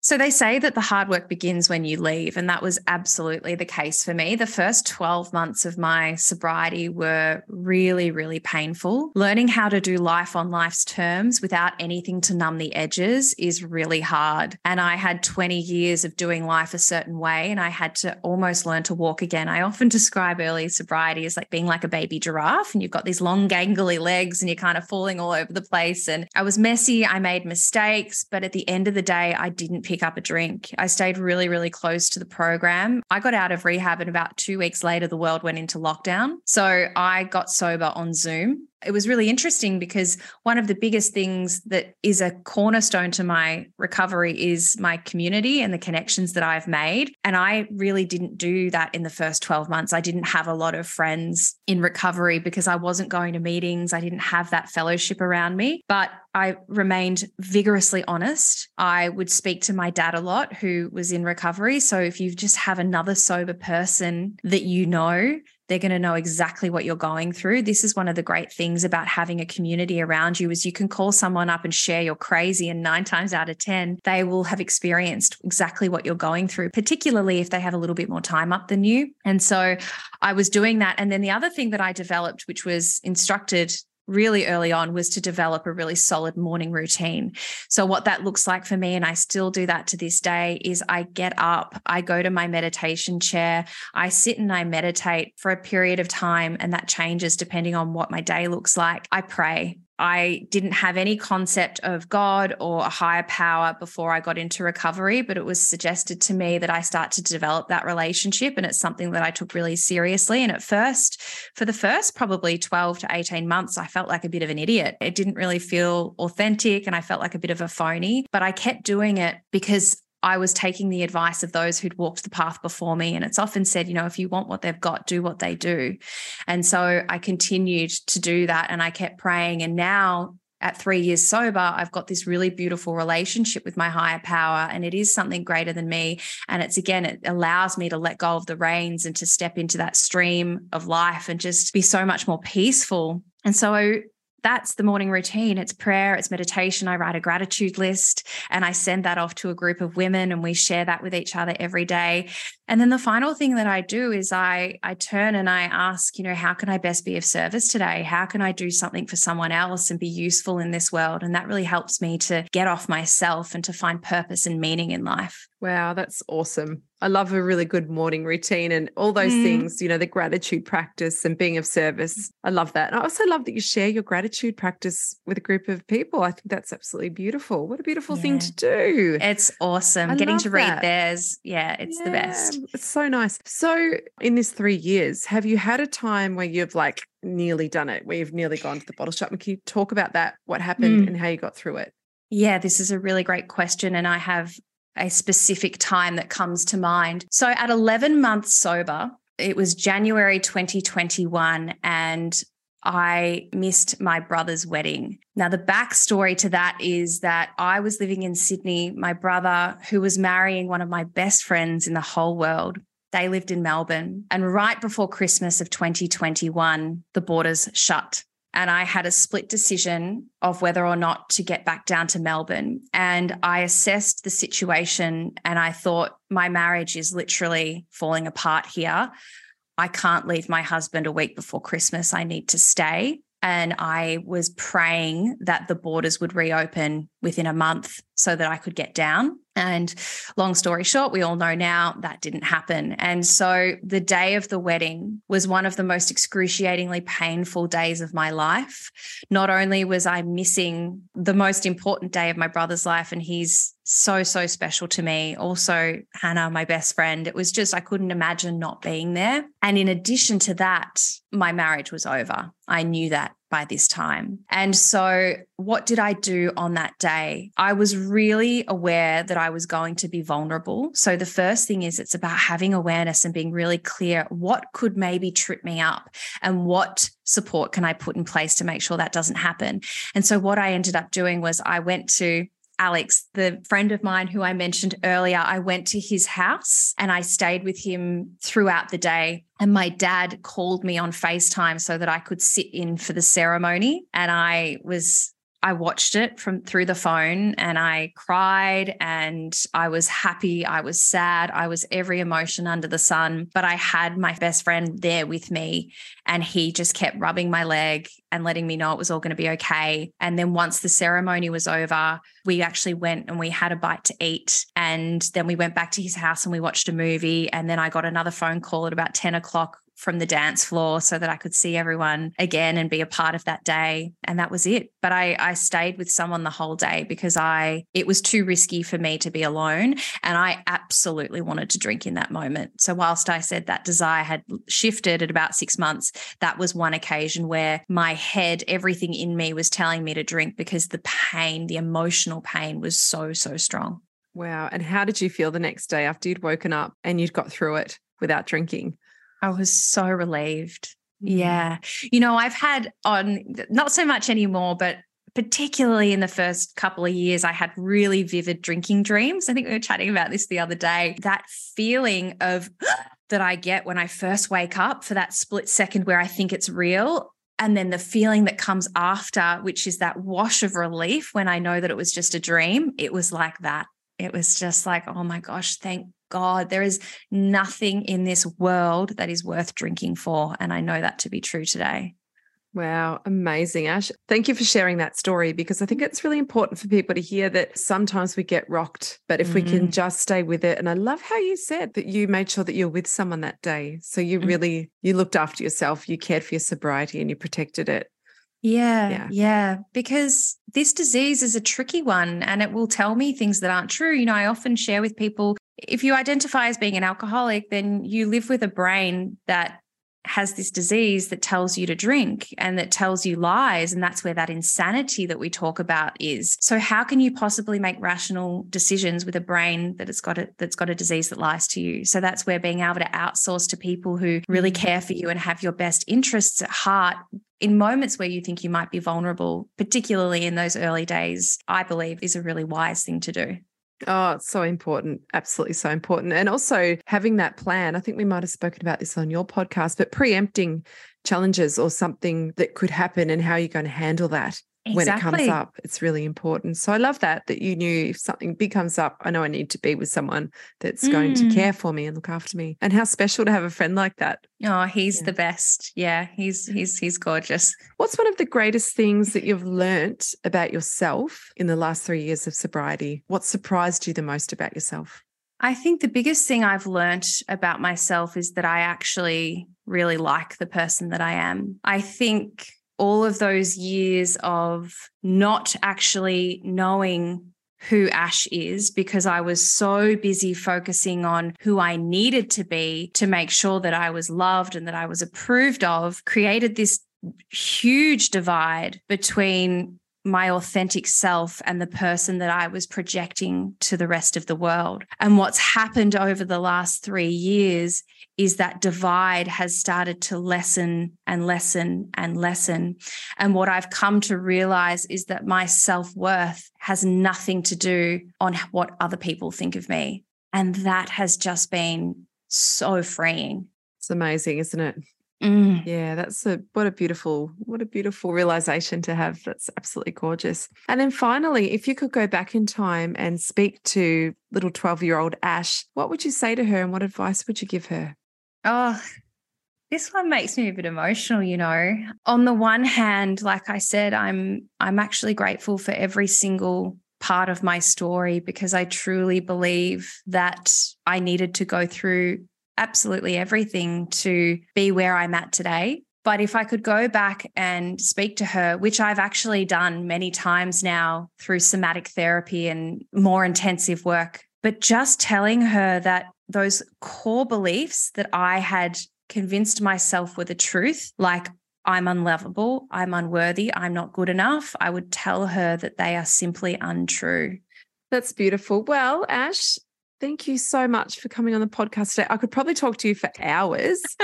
S2: So they say that the hard work begins when you leave. And that was absolutely the case for me. The first 12 months of my sobriety were really, really painful. Learning how to do life on life's terms without anything to numb the edges is really hard. And I had 20 years of doing life a certain way, and I had to almost learn to walk again. I often describe early sobriety as like being like a baby giraffe, and you've got these long, gangly legs, and you're kind of falling all over the place. And I was messy. I made mistakes. But at the end of the day, I didn't pick pick up a drink. I stayed really, really close to the program. I got out of rehab, and about two weeks later, the world went into lockdown. So I got sober on Zoom it was really interesting because one of the biggest things that is a cornerstone to my recovery is my community and the connections that I've made. And I really didn't do that in the first 12 months. I didn't have a lot of friends in recovery because I wasn't going to meetings. I didn't have that fellowship around me, but I remained vigorously honest. I would speak to my dad a lot, who was in recovery. So if you just have another sober person that you know, they're going to know exactly what you're going through. This is one of the great things about having a community around you is you can call someone up and share your crazy and 9 times out of 10 they will have experienced exactly what you're going through, particularly if they have a little bit more time up than you. And so I was doing that and then the other thing that I developed which was instructed really early on was to develop a really solid morning routine. So, what that looks like for me, and I still do that to this day, is I get up, I go to my meditation chair, I sit and I meditate for a period of time, and that changes depending on what my day looks like. I pray. I didn't have any concept of God or a higher power before I got into recovery, but it was suggested to me that I start to develop that relationship. And it's something that I took really seriously. And at first, for the first probably 12 to 18 months, I felt like a bit of an idiot. It didn't really feel authentic and I felt like a bit of a phony, but I kept doing it because I was taking the advice of those who'd walked the path before me. And it's often said, you know, if you want what they've got, do what they do. And so I continued to do that and I kept praying. And now at three years sober, I've got this really beautiful relationship with my higher power, and it is something greater than me. And it's again, it allows me to let go of the reins and to step into that stream of life and just be so much more peaceful. And so that's the morning routine. It's prayer, it's meditation. I write a gratitude list and I send that off to a group of women and we share that with each other every day. And then the final thing that I do is I I turn and I ask, you know, how can I best be of service today? How can I do something for someone else and be useful in this world? And that really helps me to get off myself and to find purpose and meaning in life.
S1: Wow, that's awesome. I love a really good morning routine and all those mm. things, you know, the gratitude practice and being of service. I love that. And I also love that you share your gratitude practice with a group of people. I think that's absolutely beautiful. What a beautiful yeah. thing to do.
S2: It's awesome. I Getting to read that. theirs. Yeah, it's yeah, the best.
S1: It's so nice. So, in this three years, have you had a time where you've like nearly done it, where you've nearly gone to the bottle shop? And can you talk about that, what happened mm. and how you got through it?
S2: Yeah, this is a really great question. And I have a specific time that comes to mind. So at 11 months sober, it was January 2021, and I missed my brother's wedding. Now, the backstory to that is that I was living in Sydney. My brother, who was marrying one of my best friends in the whole world, they lived in Melbourne. And right before Christmas of 2021, the borders shut and I had a split decision of whether or not to get back down to Melbourne. And I assessed the situation and I thought, my marriage is literally falling apart here. I can't leave my husband a week before Christmas. I need to stay. And I was praying that the borders would reopen within a month so that I could get down. And long story short, we all know now that didn't happen. And so the day of the wedding was one of the most excruciatingly painful days of my life. Not only was I missing the most important day of my brother's life, and he's so, so special to me. Also, Hannah, my best friend, it was just, I couldn't imagine not being there. And in addition to that, my marriage was over. I knew that by this time. And so, what did I do on that day? I was really aware that I was going to be vulnerable. So, the first thing is it's about having awareness and being really clear what could maybe trip me up and what support can I put in place to make sure that doesn't happen. And so, what I ended up doing was I went to Alex, the friend of mine who I mentioned earlier, I went to his house and I stayed with him throughout the day. And my dad called me on FaceTime so that I could sit in for the ceremony. And I was I watched it from through the phone and I cried and I was happy, I was sad, I was every emotion under the sun, but I had my best friend there with me and he just kept rubbing my leg and letting me know it was all going to be okay. And then once the ceremony was over, we actually went and we had a bite to eat. And then we went back to his house and we watched a movie. And then I got another phone call at about 10 o'clock from the dance floor so that I could see everyone again and be a part of that day. And that was it. But I, I stayed with someone the whole day because I it was too risky for me to be alone. And I absolutely wanted to drink in that moment. So whilst I said that desire had shifted at about six months, that was one occasion where my head, everything in me was telling me to drink because the pain, the emotional pain was so, so strong.
S1: Wow. And how did you feel the next day after you'd woken up and you'd got through it without drinking?
S2: I was so relieved. Mm. Yeah. You know, I've had on not so much anymore, but particularly in the first couple of years, I had really vivid drinking dreams. I think we were chatting about this the other day. That feeling of that I get when I first wake up for that split second where I think it's real. And then the feeling that comes after, which is that wash of relief when I know that it was just a dream. It was like that. It was just like, oh my gosh, thank God, there is nothing in this world that is worth drinking for. And I know that to be true today.
S1: Wow, amazing, Ash. Thank you for sharing that story because I think it's really important for people to hear that sometimes we get rocked, but if mm. we can mm. just stay with it. And I love how you said that you made sure that you're with someone that day. So you mm. really you looked after yourself, you cared for your sobriety and you protected it.
S2: Yeah, yeah, yeah, because this disease is a tricky one and it will tell me things that aren't true. You know, I often share with people if you identify as being an alcoholic, then you live with a brain that has this disease that tells you to drink and that tells you lies and that's where that insanity that we talk about is. So how can you possibly make rational decisions with a brain that has got a that's got a disease that lies to you? So that's where being able to outsource to people who really mm. care for you and have your best interests at heart in moments where you think you might be vulnerable particularly in those early days i believe is a really wise thing to do
S1: Oh, so important. Absolutely so important. And also having that plan. I think we might have spoken about this on your podcast, but preempting challenges or something that could happen and how you're going to handle that when it comes up. It's really important. So I love that that you knew if something big comes up, I know I need to be with someone that's mm. going to mm. care for me and look after me. And how special to have a friend like that.
S2: Oh, he's yeah. the best. Yeah, he's he's he's gorgeous.
S1: What's one of the greatest things that you've learnt about yourself in the last 3 years of sobriety? What surprised you the most about yourself?
S2: I think the biggest thing I've learnt about myself is that I actually really like the person that I am. I think all of those years of not actually knowing who Ash is because I was so busy focusing on who I needed to be to make sure that I was loved and that I was approved of, created this huge divide between my authentic self and the person that I was projecting to the rest of the world. And what's happened over the last three years is that divide has started to lessen and lessen and lessen. And what I've come to realize is that my self worth has nothing to do on what other people think of me. And that has just been so freeing.
S1: It's amazing, isn't it?
S2: Mm.
S1: Yeah, that's a what a beautiful what a beautiful realization to have. That's absolutely gorgeous. And then finally, if you could go back in time and speak to little 12-year-old Ash, what would you say to her and what advice would you give her?
S2: Oh, this one makes me a bit emotional, you know. On the one hand, like I said, I'm I'm actually grateful for every single part of my story because I truly believe that I needed to go through absolutely everything to be where I'm at today. But if I could go back and speak to her, which I've actually done many times now through somatic therapy and more intensive work, but just telling her that those core beliefs that I had convinced myself were the truth, like I'm unlovable, I'm unworthy, I'm not good enough, I would tell her that they are simply untrue.
S1: That's beautiful. Well, Ash, thank you so much for coming on the podcast today. I could probably talk to you for hours.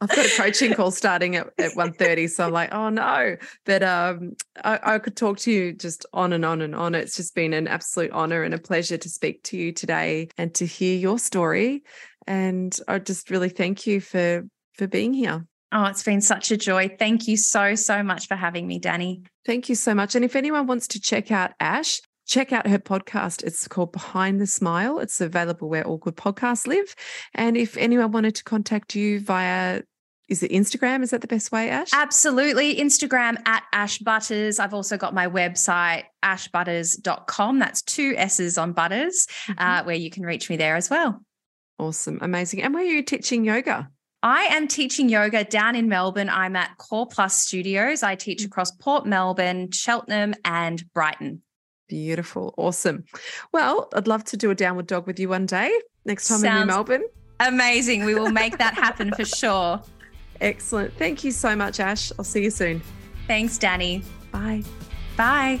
S1: I've got a coaching call starting at, at 1.30, so I'm like, oh no. But um, I, I could talk to you just on and on and on. It's just been an absolute honor and a pleasure to speak to you today and to hear your story. And I just really thank you for for being here.
S2: Oh, it's been such a joy. Thank you so, so much for having me, Danni.
S1: Thank you so much. And if anyone wants to check out Ash, check out her podcast. It's called Behind the Smile. It's available where all good podcasts live. And if anyone wanted to contact you via is it Instagram? Is that the best way, Ash?
S2: Absolutely. Instagram at Ash Butters. I've also got my website, ashbutterss.com. That's two S's on Butters, mm-hmm. uh, where you can reach me there as well.
S1: Awesome. Amazing. And where are you teaching yoga?
S2: I am teaching yoga down in Melbourne. I'm at Core Plus Studios. I teach mm. across Port Melbourne, Cheltenham, and Brighton.
S1: Beautiful. Awesome. Well, I'd love to do a downward dog with you one day next time Sounds in New Melbourne.
S2: Amazing. We will make that happen for sure.
S1: Excellent. Thank you so much, Ash. I'll see you soon.
S2: Thanks, Danni.
S1: Bye.
S2: Bye.